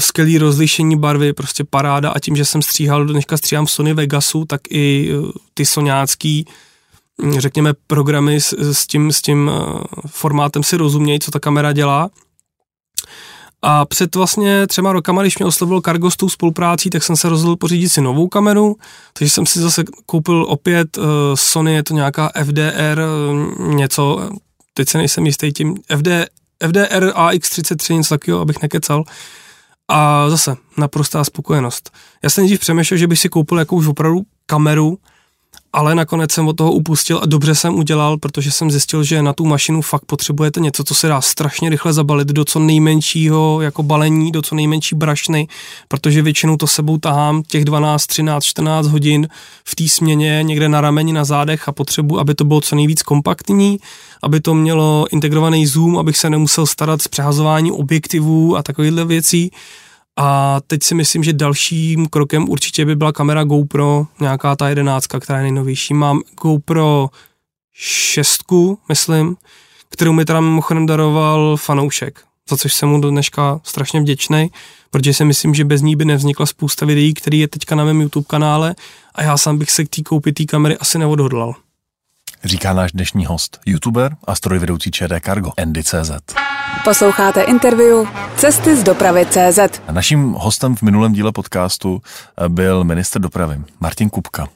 skvělý rozlišení barvy, prostě paráda a tím, že jsem stříhal, dneška stříhám v Sony Vegasu, tak i eh, ty soňácký hm, řekněme, programy s, s, tím, s tím eh, formátem si rozumějí, co ta kamera dělá. A před vlastně třema rokama, když mě oslovil Cargo s tou spoluprácí, tak jsem se rozhodl pořídit si novou kameru, takže jsem si zase koupil opět uh, Sony, je to nějaká FDR uh, něco, teď se nejsem jistý tím, FD, FDR AX33, něco takového, abych nekecal. A zase, naprostá spokojenost. Já jsem nejdřív přemýšlel, že bych si koupil jakou už opravdu kameru, ale nakonec jsem od toho upustil a dobře jsem udělal, protože jsem zjistil, že na tu mašinu fakt potřebujete něco, co se dá strašně rychle zabalit do co nejmenšího jako balení, do co nejmenší brašny, protože většinou to sebou tahám těch 12, 13, 14 hodin v té směně někde na rameni, na zádech a potřebuji, aby to bylo co nejvíc kompaktní, aby to mělo integrovaný zoom, abych se nemusel starat s přehazování objektivů a takovýchhle věcí. A teď si myslím, že dalším krokem určitě by byla kamera GoPro, nějaká ta jedenáctka, která je nejnovější. Mám GoPro 6, myslím, kterou mi teda mimochodem daroval fanoušek, za což jsem mu do dneška strašně vděčný, protože si myslím, že bez ní by nevznikla spousta videí, který je teďka na mém YouTube kanále a já sám bych se k té koupit té kamery asi neodhodlal. Říká náš dnešní host, youtuber a strojvedoucí ČD Cargo, Andy.cz. Posloucháte interview Cesty z dopravy CZ. Naším hostem v minulém díle podcastu eh, byl minister dopravy Martin Kupka.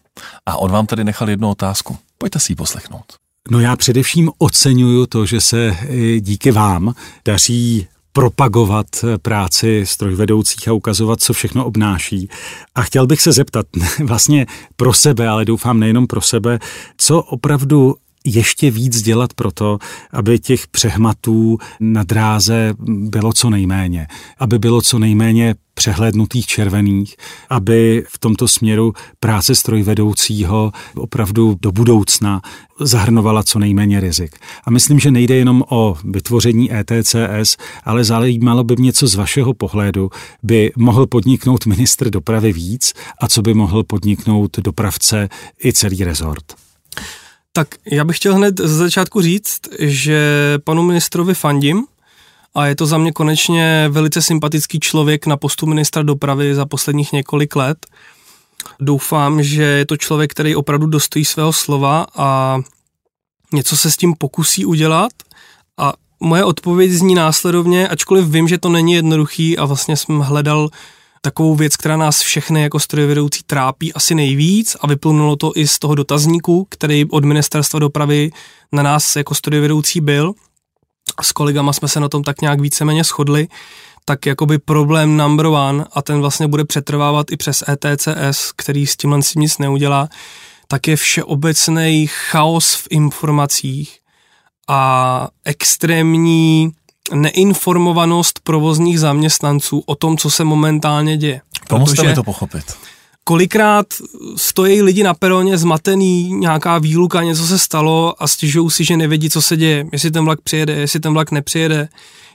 A on vám tady nechal jednu otázku. Pojďte si ji poslechnout. No já především oceňuju to, že se díky vám daří propagovat práci strojvedoucích a ukazovat, co všechno obnáší. A chtěl bych se zeptat vlastně pro sebe, ale doufám nejenom pro sebe, co opravdu ještě víc dělat pro to, aby těch přehmatů na dráze bylo co nejméně, aby bylo co nejméně přehlednutých červených, aby v tomto směru práce strojvedoucího opravdu do budoucna zahrnovala co nejméně rizik. A myslím, že nejde jenom o vytvoření ETCS, ale zajímalo by mě, co z vašeho pohledu by mohl podniknout ministr dopravy víc a co by mohl podniknout dopravce i celý rezort. Tak já bych chtěl hned z začátku říct, že panu ministrovi fandím a je to za mě konečně velice sympatický člověk na postu ministra dopravy za posledních několik let. Doufám, že je to člověk, který opravdu dostojí svého slova a něco se s tím pokusí udělat a moje odpověď zní následovně, ačkoliv vím, že to není jednoduchý a vlastně jsem hledal takovou věc, která nás všechny jako strojvedoucí trápí asi nejvíc a vyplnulo to i z toho dotazníku, který od ministerstva dopravy na nás jako strojvedoucí byl. S kolegama jsme se na tom tak nějak víceméně shodli, tak jakoby problém number one a ten vlastně bude přetrvávat i přes ETCS, který s tímhle si nic neudělá, tak je všeobecný chaos v informacích a extrémní neinformovanost provozních zaměstnanců o tom, co se momentálně děje. Pomozte mi to pochopit. kolikrát stojí lidi na peroně zmatený, nějaká výluka, něco se stalo a stěžují si, že nevědí, co se děje, jestli ten vlak přijede, jestli ten vlak nepřijede.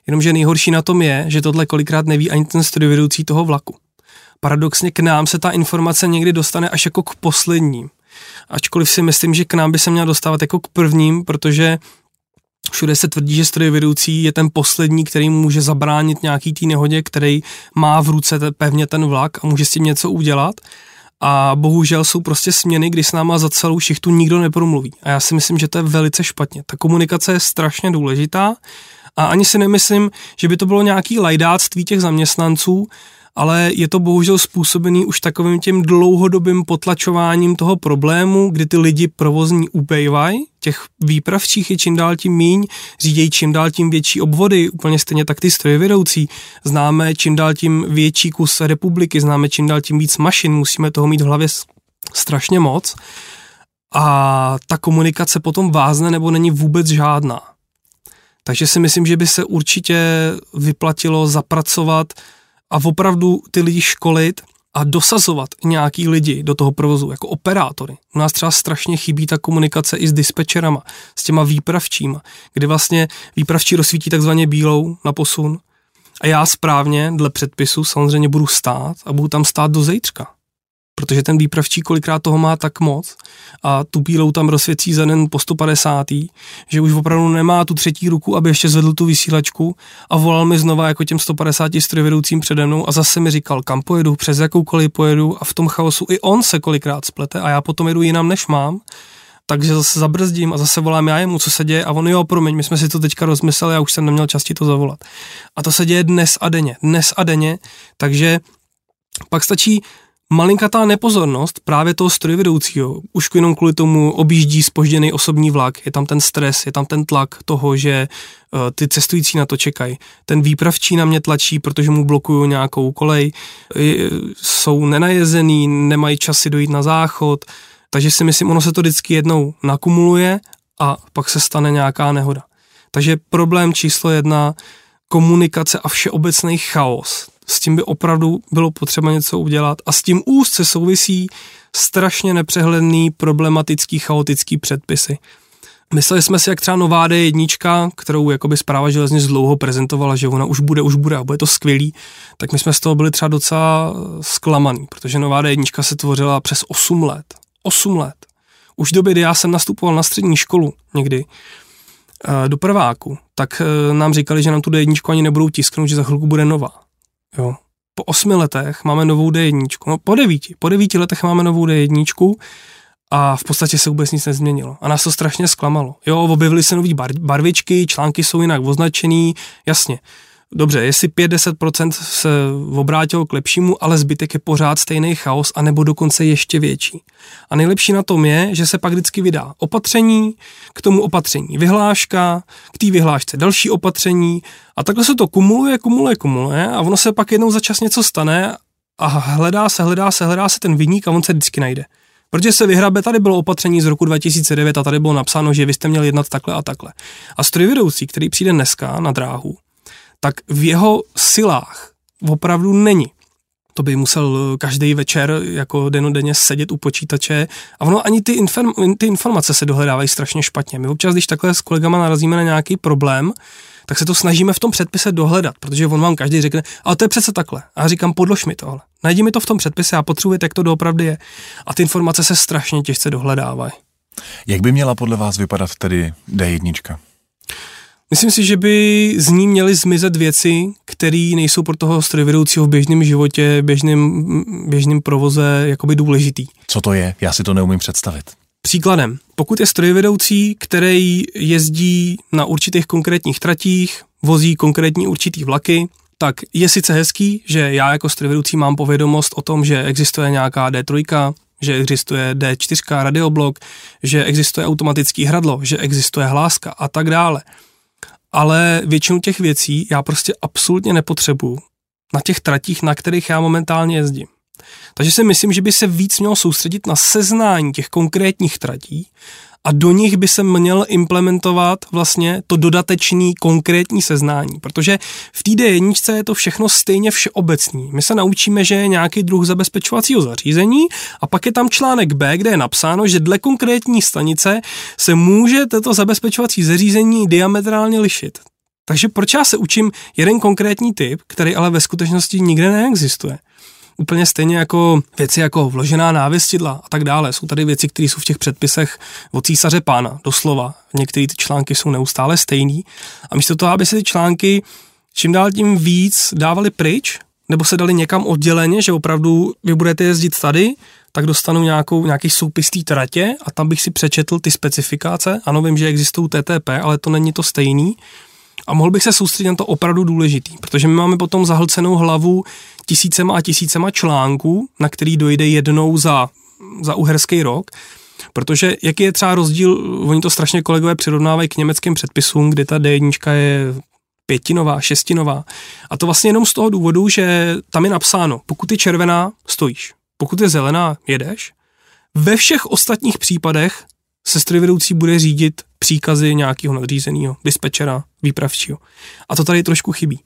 Jenomže nejhorší na tom je, že tohle kolikrát neví ani ten strojvedoucí toho vlaku. Paradoxně k nám se ta informace někdy dostane až jako k posledním. Ačkoliv si myslím, že k nám by se měla dostávat jako k prvním, protože Všude se tvrdí, že strojvedoucí je ten poslední, který může zabránit nějaký té nehodě, který má v ruce pevně ten vlak a může s tím něco udělat. A bohužel jsou prostě směny, kdy s náma za celou šichtu nikdo nepromluví. A já si myslím, že to je velice špatně. Ta komunikace je strašně důležitá a ani si nemyslím, že by to bylo nějaký lajdáctví těch zaměstnanců, ale je to bohužel způsobený už takovým tím dlouhodobým potlačováním toho problému, kdy ty lidi provozní ubejvají, těch výpravčích je čím dál tím míň, řídějí čím dál tím větší obvody, úplně stejně tak ty strojvedoucí. Známe čím dál tím větší kus republiky, známe čím dál tím víc mašin, musíme toho mít v hlavě strašně moc. A ta komunikace potom vázne nebo není vůbec žádná. Takže si myslím, že by se určitě vyplatilo zapracovat a opravdu ty lidi školit a dosazovat nějaký lidi do toho provozu, jako operátory. U nás třeba strašně chybí ta komunikace i s dispečerama, s těma výpravčíma, kdy vlastně výpravčí rozsvítí takzvaně bílou na posun a já správně, dle předpisu, samozřejmě budu stát a budu tam stát do zejtřka protože ten výpravčí kolikrát toho má tak moc a tu bílou tam rozsvěcí za den po 150. že už opravdu nemá tu třetí ruku, aby ještě zvedl tu vysílačku a volal mi znova jako těm 150 strojvedoucím přede mnou a zase mi říkal, kam pojedu, přes jakoukoliv pojedu a v tom chaosu i on se kolikrát splete a já potom jedu jinam, než mám takže zase zabrzdím a zase volám já jemu, co se děje a on jo, promiň, my jsme si to teďka rozmysleli, já už jsem neměl čas to zavolat. A to se děje dnes a denně, dnes a denně, takže pak stačí Malinkatá nepozornost právě toho strojvedoucího, už jenom kvůli tomu objíždí spožděný osobní vlak, je tam ten stres, je tam ten tlak toho, že uh, ty cestující na to čekají. Ten výpravčí na mě tlačí, protože mu blokují nějakou kolej, jsou nenajezený, nemají časy dojít na záchod, takže si myslím, ono se to vždycky jednou nakumuluje a pak se stane nějaká nehoda. Takže problém číslo jedna, komunikace a všeobecný chaos s tím by opravdu bylo potřeba něco udělat a s tím úzce souvisí strašně nepřehledný, problematický, chaotický předpisy. Mysleli jsme si, jak třeba nová D1, kterou jakoby zpráva železnic dlouho prezentovala, že ona už bude, už bude a bude to skvělý, tak my jsme z toho byli třeba docela zklamaný, protože nová D1 se tvořila přes 8 let. 8 let. Už v době, kdy já jsem nastupoval na střední školu někdy, eh, do prváku, tak eh, nám říkali, že nám tu D1 ani nebudou tisknout, že za chvilku bude nová. Jo. Po osmi letech máme novou D1. No po devíti. Po devíti letech máme novou D1 a v podstatě se vůbec nic nezměnilo. A nás to strašně zklamalo. Jo, objevily se nové bar- barvičky, články jsou jinak označený, jasně. Dobře, jestli 5-10% se obrátilo k lepšímu, ale zbytek je pořád stejný chaos, anebo dokonce ještě větší. A nejlepší na tom je, že se pak vždycky vydá opatření, k tomu opatření vyhláška, k té vyhlášce další opatření a takhle se to kumuluje, kumuluje, kumuluje a ono se pak jednou za čas něco stane a hledá se, hledá se, hledá se ten vyník a on se vždycky najde. Protože se vyhrabe, tady bylo opatření z roku 2009 a tady bylo napsáno, že vy jste měl jednat takhle a takhle. A strojvedoucí, který přijde dneska na dráhu, tak v jeho silách opravdu není. To by musel každý večer jako denodenně sedět u počítače a ono ani ty, inform, ty informace se dohledávají strašně špatně. My občas, když takhle s kolegama narazíme na nějaký problém, tak se to snažíme v tom předpise dohledat, protože on vám každý řekne, ale to je přece takhle. A já říkám, podlož mi tohle. Najdi mi to v tom předpise a potřebujete, jak to doopravdy je. A ty informace se strašně těžce dohledávají. Jak by měla podle vás vypadat tedy D1? Myslím si, že by z ní měly zmizet věci, které nejsou pro toho strojvedoucího v běžném životě, běžném, běžném provoze jakoby důležitý. Co to je? Já si to neumím představit. Příkladem, pokud je strojvedoucí, který jezdí na určitých konkrétních tratích, vozí konkrétní určitý vlaky, tak je sice hezký, že já jako strojvedoucí mám povědomost o tom, že existuje nějaká D3, že existuje D4 radioblok, že existuje automatický hradlo, že existuje hláska a tak dále ale většinu těch věcí já prostě absolutně nepotřebuju na těch tratích, na kterých já momentálně jezdím. Takže si myslím, že by se víc mělo soustředit na seznání těch konkrétních tratí a do nich by se měl implementovat vlastně to dodatečný konkrétní seznání, protože v té D1 je to všechno stejně všeobecný. My se naučíme, že je nějaký druh zabezpečovacího zařízení a pak je tam článek B, kde je napsáno, že dle konkrétní stanice se může toto zabezpečovací zařízení diametrálně lišit. Takže proč já se učím jeden konkrétní typ, který ale ve skutečnosti nikde neexistuje? Úplně stejně jako věci jako vložená návěstidla a tak dále. Jsou tady věci, které jsou v těch předpisech od císaře pána, doslova. Některé ty články jsou neustále stejný. A místo toho, aby se ty články čím dál tím víc dávali pryč, nebo se dali někam odděleně, že opravdu vy budete jezdit tady, tak dostanu nějakou, nějaký soupis tratě a tam bych si přečetl ty specifikace. Ano, vím, že existují TTP, ale to není to stejný. A mohl bych se soustředit na to opravdu důležitý, protože my máme potom zahlcenou hlavu tisícema a tisícema článků, na který dojde jednou za, za uherský rok, Protože jaký je třeba rozdíl, oni to strašně kolegové přirovnávají k německým předpisům, kde ta D1 je pětinová, šestinová. A to vlastně jenom z toho důvodu, že tam je napsáno, pokud je červená, stojíš. Pokud je zelená, jedeš. Ve všech ostatních případech se strojvedoucí bude řídit příkazy nějakého nadřízeného, dispečera, výpravčího. A to tady trošku chybí.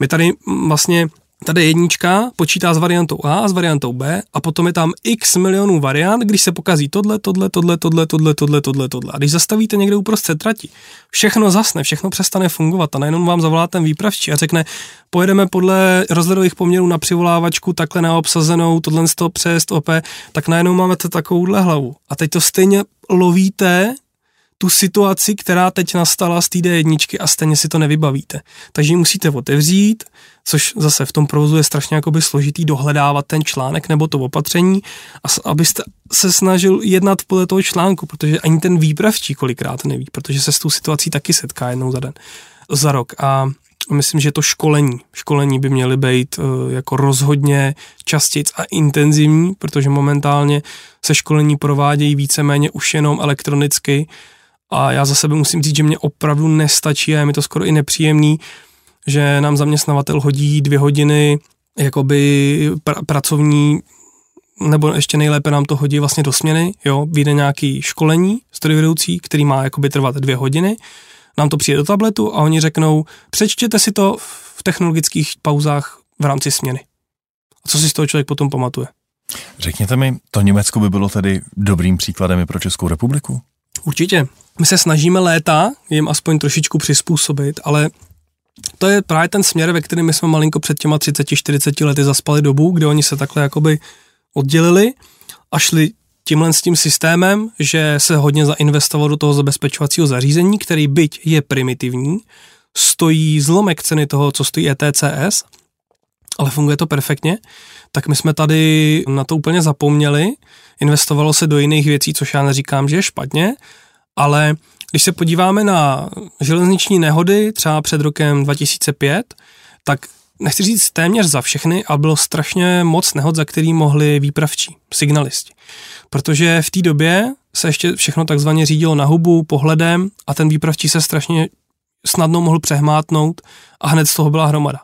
My tady vlastně Tady jednička počítá s variantou A a s variantou B a potom je tam x milionů variant, když se pokazí tohle, tohle, tohle, tohle, tohle, tohle, tohle, tohle. A když zastavíte někde uprostřed trati, všechno zasne, všechno přestane fungovat a najednou vám zavolá ten výpravčí a řekne, pojedeme podle rozhledových poměrů na přivolávačku, takhle na obsazenou, tohle z toho přes OP, tak najednou máme takovouhle hlavu. A teď to stejně lovíte tu situaci, která teď nastala z té D1 a stejně si to nevybavíte. Takže ji musíte otevřít, což zase v tom provozu je strašně jakoby složitý dohledávat ten článek nebo to opatření, a abyste se snažil jednat podle toho článku, protože ani ten výpravčí kolikrát neví, protože se s tou situací taky setká jednou za den, za rok. A myslím, že to školení, školení by měly být uh, jako rozhodně častěji a intenzivní, protože momentálně se školení provádějí víceméně už jenom elektronicky, a já za sebe musím říct, že mě opravdu nestačí a je mi to skoro i nepříjemný, že nám zaměstnavatel hodí dvě hodiny jakoby pr- pracovní nebo ještě nejlépe nám to hodí vlastně do směny, jo, vyjde nějaký školení strojvedoucí, který má jakoby trvat dvě hodiny, nám to přijde do tabletu a oni řeknou, přečtěte si to v technologických pauzách v rámci směny. A co si z toho člověk potom pamatuje? Řekněte mi, to Německo by bylo tedy dobrým příkladem i pro Českou republiku? Určitě. My se snažíme léta jim aspoň trošičku přizpůsobit, ale to je právě ten směr, ve kterém jsme malinko před těma 30-40 lety zaspali dobu, kde oni se takhle jakoby oddělili a šli tímhle s tím systémem, že se hodně zainvestovalo do toho zabezpečovacího zařízení, který byť je primitivní, stojí zlomek ceny toho, co stojí ETCS, ale funguje to perfektně, tak my jsme tady na to úplně zapomněli, investovalo se do jiných věcí, což já neříkám, že je špatně, ale když se podíváme na železniční nehody třeba před rokem 2005, tak nechci říct téměř za všechny, a bylo strašně moc nehod, za který mohli výpravčí, signalisti. Protože v té době se ještě všechno takzvaně řídilo na hubu, pohledem a ten výpravčí se strašně snadno mohl přehmátnout a hned z toho byla hromada.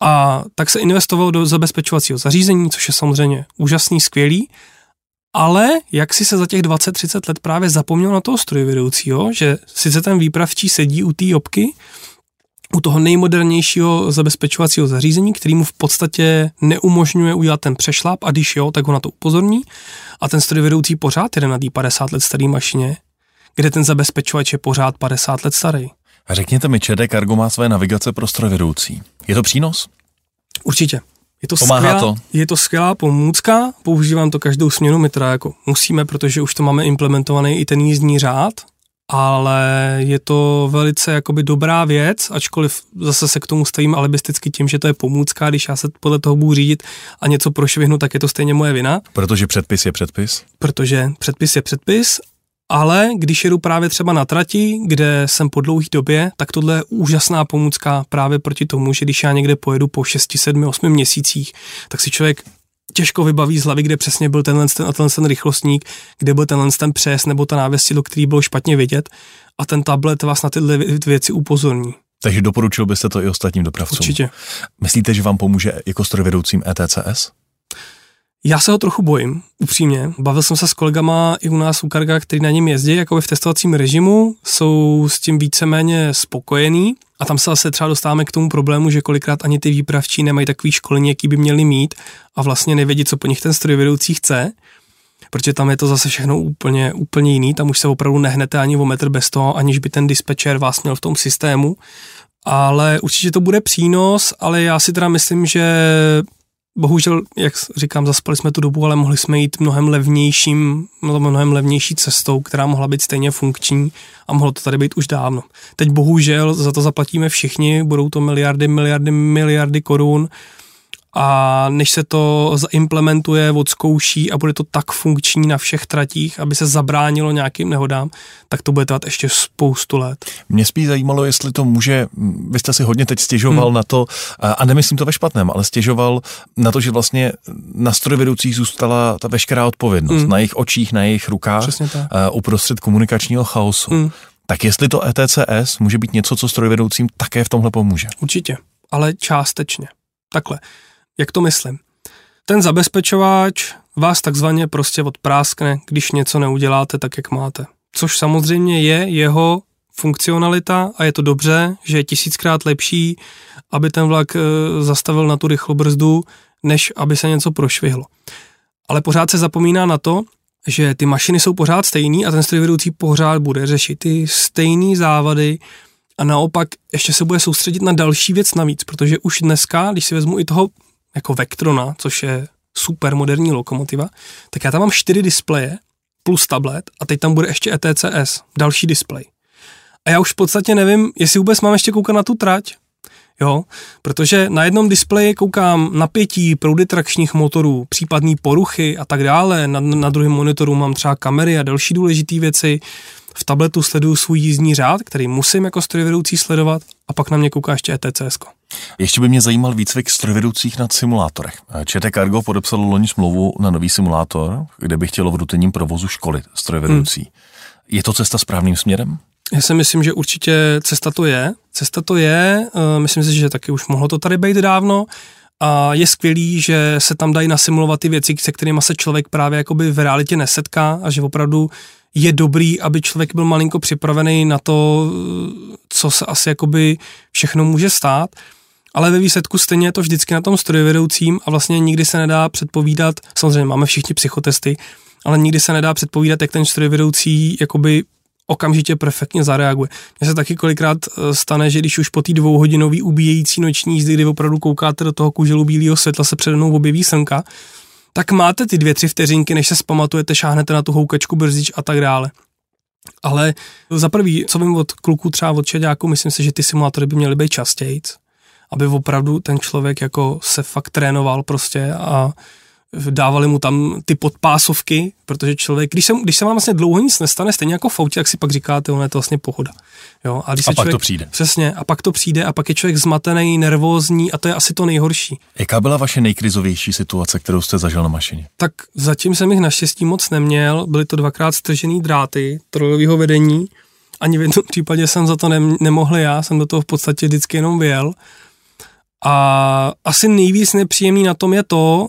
A tak se investovalo do zabezpečovacího zařízení, což je samozřejmě úžasný, skvělý, ale jak si se za těch 20-30 let právě zapomněl na toho strojvedoucího, že sice ten výpravčí sedí u té jobky, u toho nejmodernějšího zabezpečovacího zařízení, který mu v podstatě neumožňuje udělat ten přešlap a když jo, tak ho na to upozorní a ten strojvedoucí pořád jede na té 50 let staré mašině, kde ten zabezpečovač je pořád 50 let starý. A řekněte mi, ČD Cargo má své navigace pro strojvedoucí. Je to přínos? Určitě. Je to, Pomáhá skvělá, to? je to skvělá pomůcka, používám to každou směnu, my teda jako musíme, protože už to máme implementovaný i ten jízdní řád, ale je to velice jakoby dobrá věc, ačkoliv zase se k tomu stavím alibisticky tím, že to je pomůcka, když já se podle toho budu řídit a něco prošvihnu, tak je to stejně moje vina. Protože předpis je předpis? Protože předpis je předpis ale když jedu právě třeba na trati, kde jsem po dlouhé době, tak tohle je úžasná pomůcka právě proti tomu, že když já někde pojedu po 6, 7, 8 měsících, tak si člověk těžko vybaví z hlavy, kde přesně byl tenhle ten, tenhle ten rychlostník, kde byl tenhle ten přes nebo ta návěstidlo, který bylo špatně vidět a ten tablet vás na tyhle věci upozorní. Takže doporučil byste to i ostatním dopravcům? Určitě. Myslíte, že vám pomůže jako strojvedoucím ETCS? Já se ho trochu bojím, upřímně. Bavil jsem se s kolegama i u nás u Karga, který na něm jezdí, jako v testovacím režimu, jsou s tím víceméně spokojení. A tam se zase třeba dostáváme k tomu problému, že kolikrát ani ty výpravčí nemají takový školení, jaký by měli mít a vlastně nevědí, co po nich ten strojvedoucí chce protože tam je to zase všechno úplně, úplně jiný, tam už se opravdu nehnete ani o metr bez toho, aniž by ten dispečer vás měl v tom systému, ale určitě to bude přínos, ale já si teda myslím, že bohužel, jak říkám, zaspali jsme tu dobu, ale mohli jsme jít mnohem levnějším, mnohem levnější cestou, která mohla být stejně funkční a mohlo to tady být už dávno. Teď bohužel za to zaplatíme všichni, budou to miliardy, miliardy, miliardy korun, a než se to zaimplementuje, odzkouší a bude to tak funkční na všech tratích, aby se zabránilo nějakým nehodám, tak to bude trvat ještě spoustu let. Mě spíš zajímalo, jestli to může, vy jste si hodně teď stěžoval hmm. na to, a nemyslím to ve špatném, ale stěžoval na to, že vlastně na strojvedoucích zůstala ta veškerá odpovědnost hmm. na jejich očích, na jejich rukách, uprostřed komunikačního chaosu. Hmm. Tak jestli to ETCS může být něco, co strojvedoucím také v tomhle pomůže? Určitě, ale částečně. Takhle. Jak to myslím? Ten zabezpečováč vás takzvaně prostě odpráskne, když něco neuděláte tak, jak máte. Což samozřejmě je jeho funkcionalita a je to dobře, že je tisíckrát lepší, aby ten vlak e, zastavil na tu rychlobrzdu, než aby se něco prošvihlo. Ale pořád se zapomíná na to, že ty mašiny jsou pořád stejný a ten strojvedoucí pořád bude řešit ty stejné závady a naopak ještě se bude soustředit na další věc navíc, protože už dneska, když si vezmu i toho jako Vectrona, což je super moderní lokomotiva, tak já tam mám čtyři displeje plus tablet a teď tam bude ještě ETCS, další displej. A já už v podstatě nevím, jestli vůbec mám ještě koukat na tu trať, jo, protože na jednom displeji koukám napětí, proudy trakčních motorů, případné poruchy a tak dále, na, na druhém monitoru mám třeba kamery a další důležité věci, v tabletu sleduju svůj jízdní řád, který musím jako strojvedoucí sledovat a pak na mě kouká ještě ETCS. Ještě by mě zajímal výcvik strojvedoucích nad simulátorech. ČT Cargo podepsalo loni smlouvu na nový simulátor, kde by chtělo v rutinním provozu školit strojvedoucí. Hmm. Je to cesta správným směrem? Já si myslím, že určitě cesta to je. Cesta to je, uh, myslím si, že taky už mohlo to tady být dávno. A je skvělý, že se tam dají nasimulovat ty věci, se kterými se člověk právě jakoby v realitě nesetká a že opravdu je dobrý, aby člověk byl malinko připravený na to, co se asi jakoby všechno může stát. Ale ve výsledku stejně je to vždycky na tom strojvedoucím a vlastně nikdy se nedá předpovídat, samozřejmě máme všichni psychotesty, ale nikdy se nedá předpovídat, jak ten strojvedoucí jakoby okamžitě perfektně zareaguje. Mně se taky kolikrát eh, stane, že když už po té dvouhodinový ubíjející noční jízdy, kdy opravdu koukáte do toho kuželu bílého světla, se přede mnou objeví slnka, tak máte ty dvě, tři vteřinky, než se zpamatujete, šáhnete na tu houkačku, brzdič a tak dále. Ale za prvý, co vím od kluků třeba od čeďáků, myslím si, že ty simulátory by měly být častěji, aby opravdu ten člověk jako se fakt trénoval prostě a dávali mu tam ty podpásovky, protože člověk, když se, když se vám vlastně dlouho nic nestane, stejně jako v autě, jak si pak říkáte, ono je to vlastně pohoda. Jo? A, když a se pak člověk, to přijde. Přesně, a pak to přijde a pak je člověk zmatený, nervózní a to je asi to nejhorší. Jaká byla vaše nejkrizovější situace, kterou jste zažil na mašině? Tak zatím jsem jich naštěstí moc neměl, byly to dvakrát stržený dráty trojového vedení, ani v jednom případě jsem za to ne, nemohl já, jsem do toho v podstatě vždycky jenom vyjel. A asi nejvíc nepříjemný na tom je to,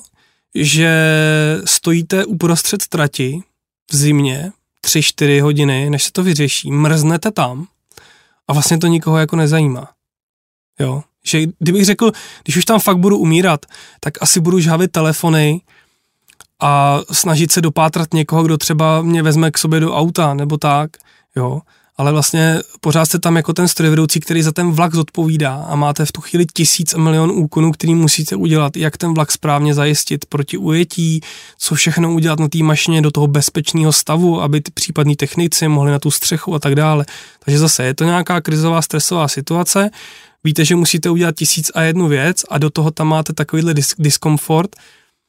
že stojíte uprostřed trati v zimě, 3-4 hodiny, než se to vyřeší, mrznete tam a vlastně to nikoho jako nezajímá. Jo, že kdybych řekl, když už tam fakt budu umírat, tak asi budu žhavit telefony a snažit se dopátrat někoho, kdo třeba mě vezme k sobě do auta nebo tak, jo ale vlastně pořád jste tam jako ten strojvedoucí, který za ten vlak zodpovídá a máte v tu chvíli tisíc a milion úkonů, který musíte udělat, jak ten vlak správně zajistit proti ujetí, co všechno udělat na té mašině do toho bezpečného stavu, aby ty případní technici mohli na tu střechu a tak dále. Takže zase je to nějaká krizová stresová situace, víte, že musíte udělat tisíc a jednu věc a do toho tam máte takovýhle dis- diskomfort,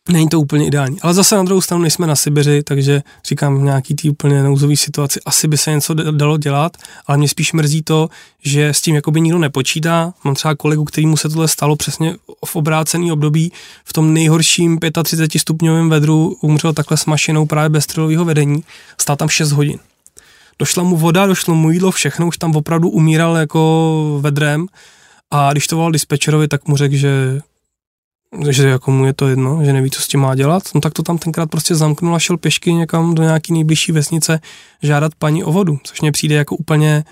Není to úplně ideální. Ale zase na druhou stranu nejsme na Sibiři, takže říkám v nějaký tý úplně nouzový situaci asi by se něco dalo dělat, ale mě spíš mrzí to, že s tím jakoby nikdo nepočítá. Mám třeba kolegu, kterýmu se tohle stalo přesně v obrácený období, v tom nejhorším 35 stupňovém vedru umřel takhle s mašinou právě bez střelového vedení, stál tam 6 hodin. Došla mu voda, došlo mu jídlo, všechno, už tam opravdu umíral jako vedrem a když to volal dispečerovi, tak mu řekl, že že jako mu je to jedno, že neví, co s tím má dělat, no tak to tam tenkrát prostě zamknul a šel pěšky někam do nějaký nejbližší vesnice žádat paní o vodu, což mě přijde jako úplně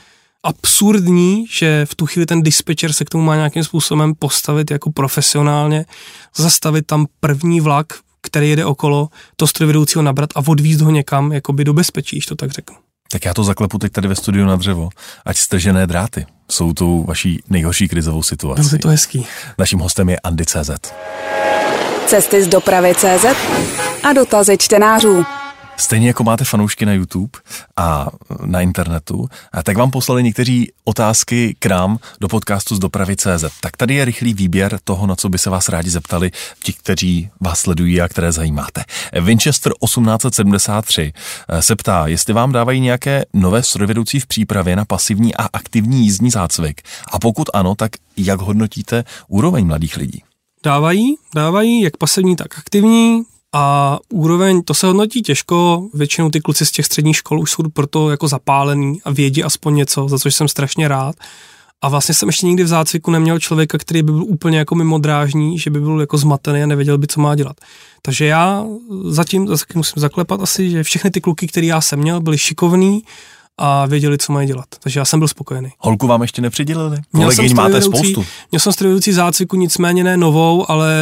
absurdní, že v tu chvíli ten dispečer se k tomu má nějakým způsobem postavit jako profesionálně, zastavit tam první vlak, který jede okolo, to strojvedoucího nabrat a odvízt ho někam, jakoby do bezpečí, to tak řeknu. Tak já to zaklepu teď tady ve studiu na dřevo. Ať stržené dráty jsou tou vaší nejhorší krizovou situací. Bylo to hezký. Naším hostem je Andy CZ. Cesty z dopravy CZ a dotazy čtenářů. Stejně jako máte fanoušky na YouTube a na internetu, a tak vám poslali někteří otázky k nám do podcastu z dopravy CZ. Tak tady je rychlý výběr toho, na co by se vás rádi zeptali ti, kteří vás sledují a které zajímáte. Winchester 1873 eh, se ptá, jestli vám dávají nějaké nové strojvedoucí v přípravě na pasivní a aktivní jízdní zácvik. A pokud ano, tak jak hodnotíte úroveň mladých lidí? Dávají, dávají jak pasivní, tak aktivní. A úroveň, to se hodnotí těžko, většinou ty kluci z těch středních škol už jsou proto jako zapálený a vědí aspoň něco, za což jsem strašně rád. A vlastně jsem ještě nikdy v zácviku neměl člověka, který by byl úplně jako mimo drážní, že by byl jako zmatený a nevěděl by, co má dělat. Takže já zatím, zatím musím zaklepat asi, že všechny ty kluky, které já jsem měl, byli šikovní a věděli, co mají dělat. Takže já jsem byl spokojený. Holku vám ještě nepřidělili? Kolegyň máte spoustu. Měl jsem strojvedoucí zácviku, nicméně ne novou, ale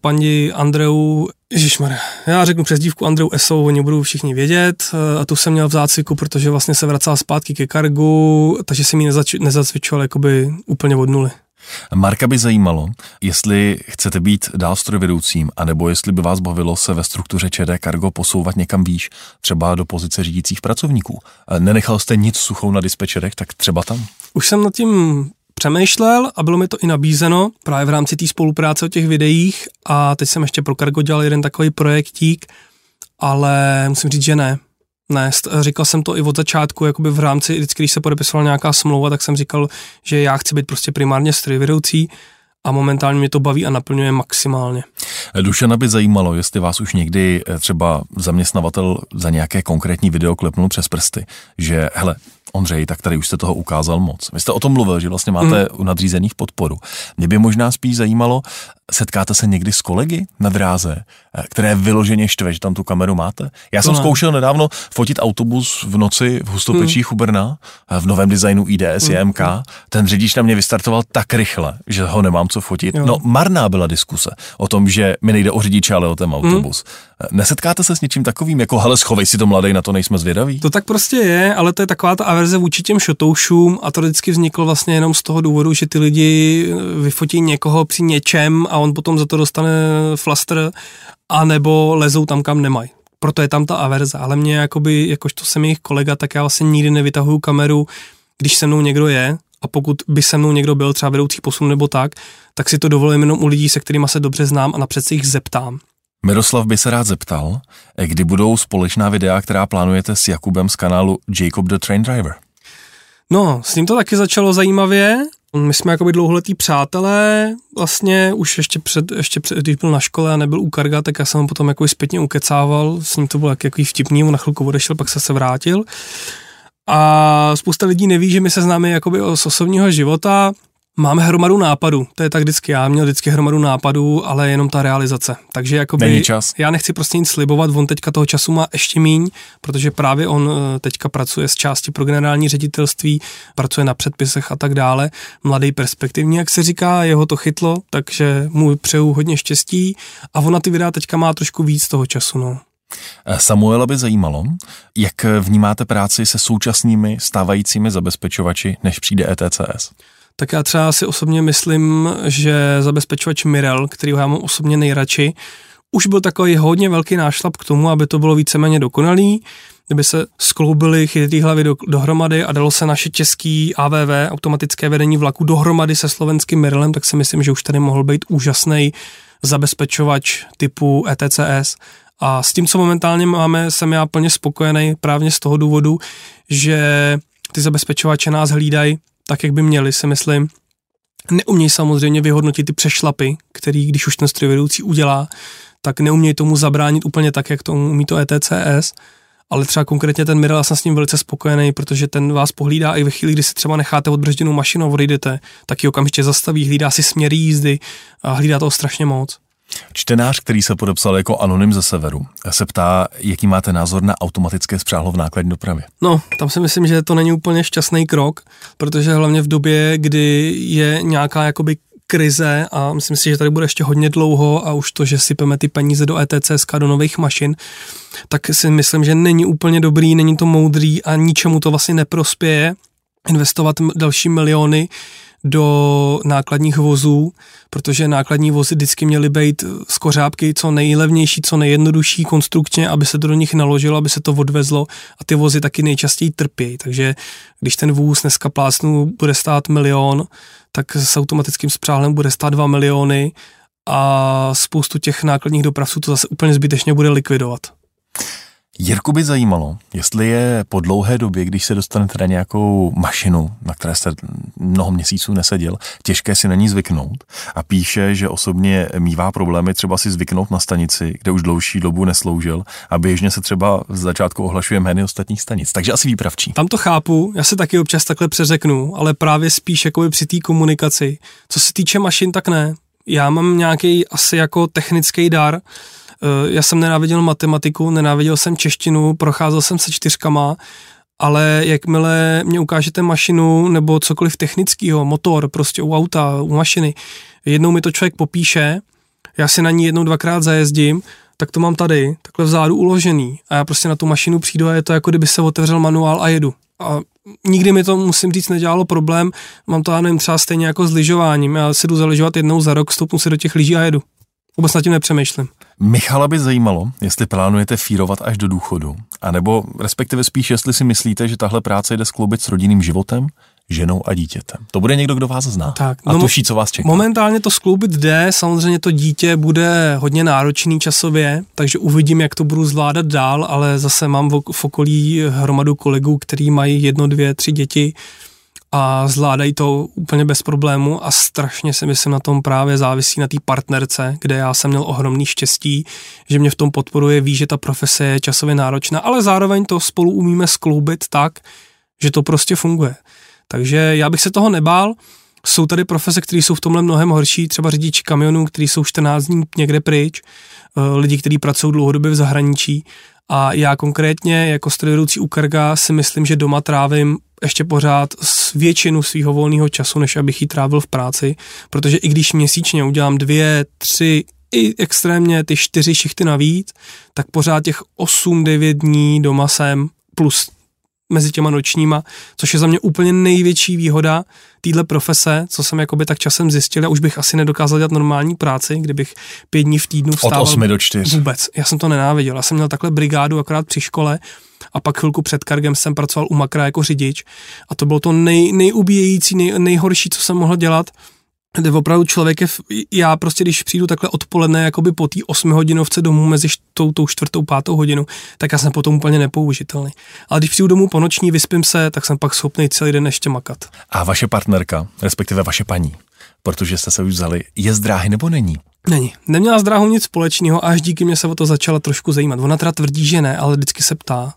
paní Andreu Ježišmar, já řeknu přezdívku Andreu Esou, oni budou všichni vědět a tu jsem měl v zácviku, protože vlastně se vracela zpátky ke kargu, takže jsem ji nezač- nezacvičoval jakoby úplně od nuly. Marka by zajímalo, jestli chcete být dál strojvedoucím, anebo jestli by vás bavilo se ve struktuře ČD Cargo posouvat někam výš, třeba do pozice řídících pracovníků. Nenechal jste nic suchou na dispečerech, tak třeba tam? Už jsem nad tím přemýšlel a bylo mi to i nabízeno právě v rámci té spolupráce o těch videích a teď jsem ještě pro Cargo dělal jeden takový projektík, ale musím říct, že ne. Ne, říkal jsem to i od začátku, jakoby v rámci, vždycky, když se podepisovala nějaká smlouva, tak jsem říkal, že já chci být prostě primárně strojvedoucí a momentálně mě to baví a naplňuje maximálně. Dušana by zajímalo, jestli vás už někdy eh, třeba zaměstnavatel za nějaké konkrétní video klepnul přes prsty, že hele, Ondřej, tak tady už jste toho ukázal moc. Vy jste o tom mluvil, že vlastně máte mm. u nadřízených podporu. Mě by možná spíš zajímalo, setkáte se někdy s kolegy na dráze, eh, které vyloženě štve, že tam tu kameru máte? Já jsem no. zkoušel nedávno fotit autobus v noci v Hustopečích mm. u Brna, eh, v novém designu IDS mm. JMK. Ten řidič na mě vystartoval tak rychle, že ho nemám co fotit. Jo. No, marná byla diskuse o tom, že mi nejde o řidiče, ale o ten autobus. Mm. Nesetkáte se s něčím takovým, jako hele, schovej si to mladý, na to nejsme zvědaví? To tak prostě je, ale to je taková ta averze vůči těm šotoušům a to vždycky vzniklo vlastně jenom z toho důvodu, že ty lidi vyfotí někoho při něčem a on potom za to dostane flaster a nebo lezou tam, kam nemají. Proto je tam ta averze, ale mě jakoby, jakožto jsem jejich kolega, tak já vlastně nikdy nevytahuju kameru, když se mnou někdo je a pokud by se mnou někdo byl třeba vedoucí posun nebo tak, tak si to dovolím jenom u lidí, se kterými se dobře znám a napřed se jich zeptám. Miroslav by se rád zeptal, kdy budou společná videa, která plánujete s Jakubem z kanálu Jacob the Train Driver. No, s ním to taky začalo zajímavě. My jsme jakoby dlouholetí přátelé, vlastně už ještě před, ještě před, když byl na škole a nebyl u Karga, tak já jsem ho potom jako zpětně ukecával, s ním to bylo jaký vtipný, on na chvilku odešel, pak se se vrátil. A spousta lidí neví, že my se známe jakoby z osobního života, Máme hromadu nápadů, to je tak vždycky, já měl vždycky hromadu nápadů, ale jenom ta realizace. Takže jakoby, Není čas. já nechci prostě nic slibovat, on teďka toho času má ještě míň, protože právě on eh, teďka pracuje s části pro generální ředitelství, pracuje na předpisech a tak dále, mladý perspektivní, jak se říká, jeho to chytlo, takže mu přeju hodně štěstí a ona ty videa teďka má trošku víc toho času, no. Eh, Samuela by zajímalo, jak vnímáte práci se současnými stávajícími zabezpečovači, než přijde ETCS? Tak já třeba si osobně myslím, že zabezpečovač Mirel, který já mám osobně nejradši, už byl takový hodně velký nášlap k tomu, aby to bylo víceméně dokonalý, kdyby se skloubily chytrý hlavy do, dohromady a dalo se naše český AVV, automatické vedení vlaku, dohromady se slovenským Mirelem, tak si myslím, že už tady mohl být úžasný zabezpečovač typu ETCS. A s tím, co momentálně máme, jsem já plně spokojený právě z toho důvodu, že ty zabezpečovače nás hlídají tak, jak by měli, si myslím. Neumějí samozřejmě vyhodnotit ty přešlapy, který, když už ten strojvedoucí udělá, tak neumějí tomu zabránit úplně tak, jak to umí to ETCS. ale třeba konkrétně ten Mirel, já jsem s ním velice spokojený, protože ten vás pohlídá i ve chvíli, kdy si třeba necháte odbržděnou mašinu a odejdete, tak ji okamžitě zastaví, hlídá si směry jízdy a hlídá toho strašně moc. Čtenář, který se podepsal jako anonym ze severu, se ptá, jaký máte názor na automatické spřáhlo v nákladní dopravě. No, tam si myslím, že to není úplně šťastný krok, protože hlavně v době, kdy je nějaká jakoby krize a myslím si, že tady bude ještě hodně dlouho a už to, že sypeme ty peníze do ETCSK, do nových mašin, tak si myslím, že není úplně dobrý, není to moudrý a ničemu to vlastně neprospěje investovat další miliony do nákladních vozů, protože nákladní vozy vždycky měly být z kořápky co nejlevnější, co nejjednodušší konstrukčně, aby se to do nich naložilo, aby se to odvezlo a ty vozy taky nejčastěji trpějí. Takže když ten vůz dneska plásnu bude stát milion, tak s automatickým spřáhlem bude stát 2 miliony a spoustu těch nákladních dopravců to zase úplně zbytečně bude likvidovat. Jirku by zajímalo, jestli je po dlouhé době, když se dostanete na nějakou mašinu, na které jste mnoho měsíců neseděl, těžké si na ní zvyknout a píše, že osobně mývá problémy třeba si zvyknout na stanici, kde už dlouhší dobu nesloužil a běžně se třeba v začátku ohlašuje jmény ostatních stanic. Takže asi výpravčí. Tam to chápu, já se taky občas takhle přeřeknu, ale právě spíš jako při té komunikaci. Co se týče mašin, tak ne. Já mám nějaký asi jako technický dar, já jsem nenáviděl matematiku, nenáviděl jsem češtinu, procházel jsem se čtyřkama, ale jakmile mě ukážete mašinu nebo cokoliv technického, motor prostě u auta, u mašiny, jednou mi to člověk popíše, já si na ní jednou, dvakrát zajezdím, tak to mám tady, takhle vzadu uložený a já prostě na tu mašinu přijdu a je to jako kdyby se otevřel manuál a jedu. A nikdy mi to, musím říct, nedělalo problém, mám to, já nevím, třeba stejně jako s lyžováním, já si jdu zaližovat jednou za rok, stoupnu se do těch lyží a jedu. Vůbec nad tím nepřemýšlím. Michala by zajímalo, jestli plánujete fírovat až do důchodu, anebo respektive spíš, jestli si myslíte, že tahle práce jde skloubit s rodinným životem, ženou a dítětem. To bude někdo, kdo vás zná tak, a no, tuší, co vás čeká. Momentálně to skloubit jde, samozřejmě to dítě bude hodně náročný časově, takže uvidím, jak to budu zvládat dál, ale zase mám v okolí hromadu kolegů, kteří mají jedno, dvě, tři děti, a zvládají to úplně bez problému a strašně si myslím na tom právě závisí na té partnerce, kde já jsem měl ohromný štěstí, že mě v tom podporuje, ví, že ta profese je časově náročná, ale zároveň to spolu umíme skloubit tak, že to prostě funguje. Takže já bych se toho nebál, jsou tady profese, které jsou v tomhle mnohem horší, třeba řidiči kamionů, kteří jsou 14 dní někde pryč, eh, lidi, kteří pracují dlouhodobě v zahraničí a já konkrétně jako strojvedoucí u Karga si myslím, že doma trávím ještě pořád s většinu svého volného času, než abych ji trávil v práci, protože i když měsíčně udělám dvě, tři, i extrémně ty čtyři šichty navíc, tak pořád těch 8-9 dní doma jsem plus mezi těma nočníma, což je za mě úplně největší výhoda téhle profese, co jsem jakoby tak časem zjistil, a už bych asi nedokázal dělat normální práci, kdybych pět dní v týdnu vstával. Od 8 do 4. Vůbec. Já jsem to nenáviděl. Já jsem měl takhle brigádu akorát při škole a pak chvilku před Kargem jsem pracoval u Makra jako řidič a to bylo to nej, nejubíjející, nej, nejhorší, co jsem mohl dělat, kde opravdu člověk je, já prostě když přijdu takhle odpoledne jakoby po té 8 hodinovce domů mezi tou, tou čtvrtou, pátou hodinu, tak já jsem potom úplně nepoužitelný. Ale když přijdu domů po noční, vyspím se, tak jsem pak schopný celý den ještě makat. A vaše partnerka, respektive vaše paní, protože jste se už vzali, je z dráhy nebo není? Není. Neměla s dráhou nic společného a až díky mě se o to začala trošku zajímat. Ona teda tvrdí, že ne, ale vždycky se ptá.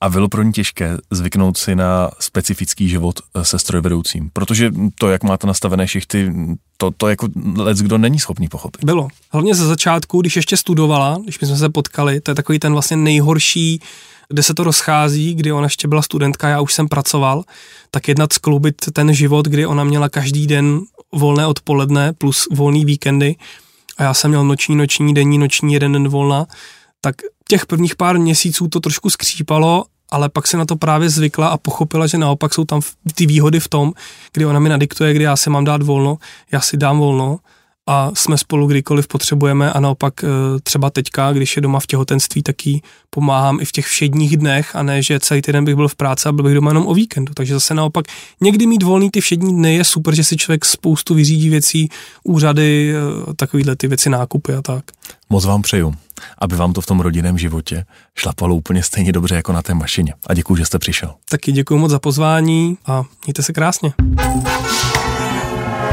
A bylo pro ní těžké zvyknout si na specifický život eh, se strojvedoucím, protože to, jak máte nastavené šichty, to, to jako lec kdo není schopný pochopit. Bylo. Hlavně ze začátku, když ještě studovala, když jsme se potkali, to je takový ten vlastně nejhorší, kde se to rozchází, kdy ona ještě byla studentka, já už jsem pracoval, tak jednat skloubit ten život, kdy ona měla každý den volné odpoledne plus volný víkendy a já jsem měl noční, noční, denní, noční, jeden den volna, tak těch prvních pár měsíců to trošku skřípalo, ale pak se na to právě zvykla a pochopila, že naopak jsou tam ty výhody v tom, kdy ona mi nadiktuje, kdy já si mám dát volno, já si dám volno a jsme spolu kdykoliv potřebujeme a naopak eh, třeba teďka, když je doma v těhotenství, tak jí pomáhám i v těch všedních dnech a ne, že celý týden bych byl v práci a byl bych doma jenom o víkendu. Takže zase naopak někdy mít volný ty všední dny je super, že si člověk spoustu vyřídí věcí, úřady, eh, takovýhle ty věci, nákupy a tak. Moc vám přeju, aby vám to v tom rodinném životě šlapalo úplně stejně dobře jako na té mašině. A děkuji, že jste přišel. Taky děkuji moc za pozvání a mějte se krásně.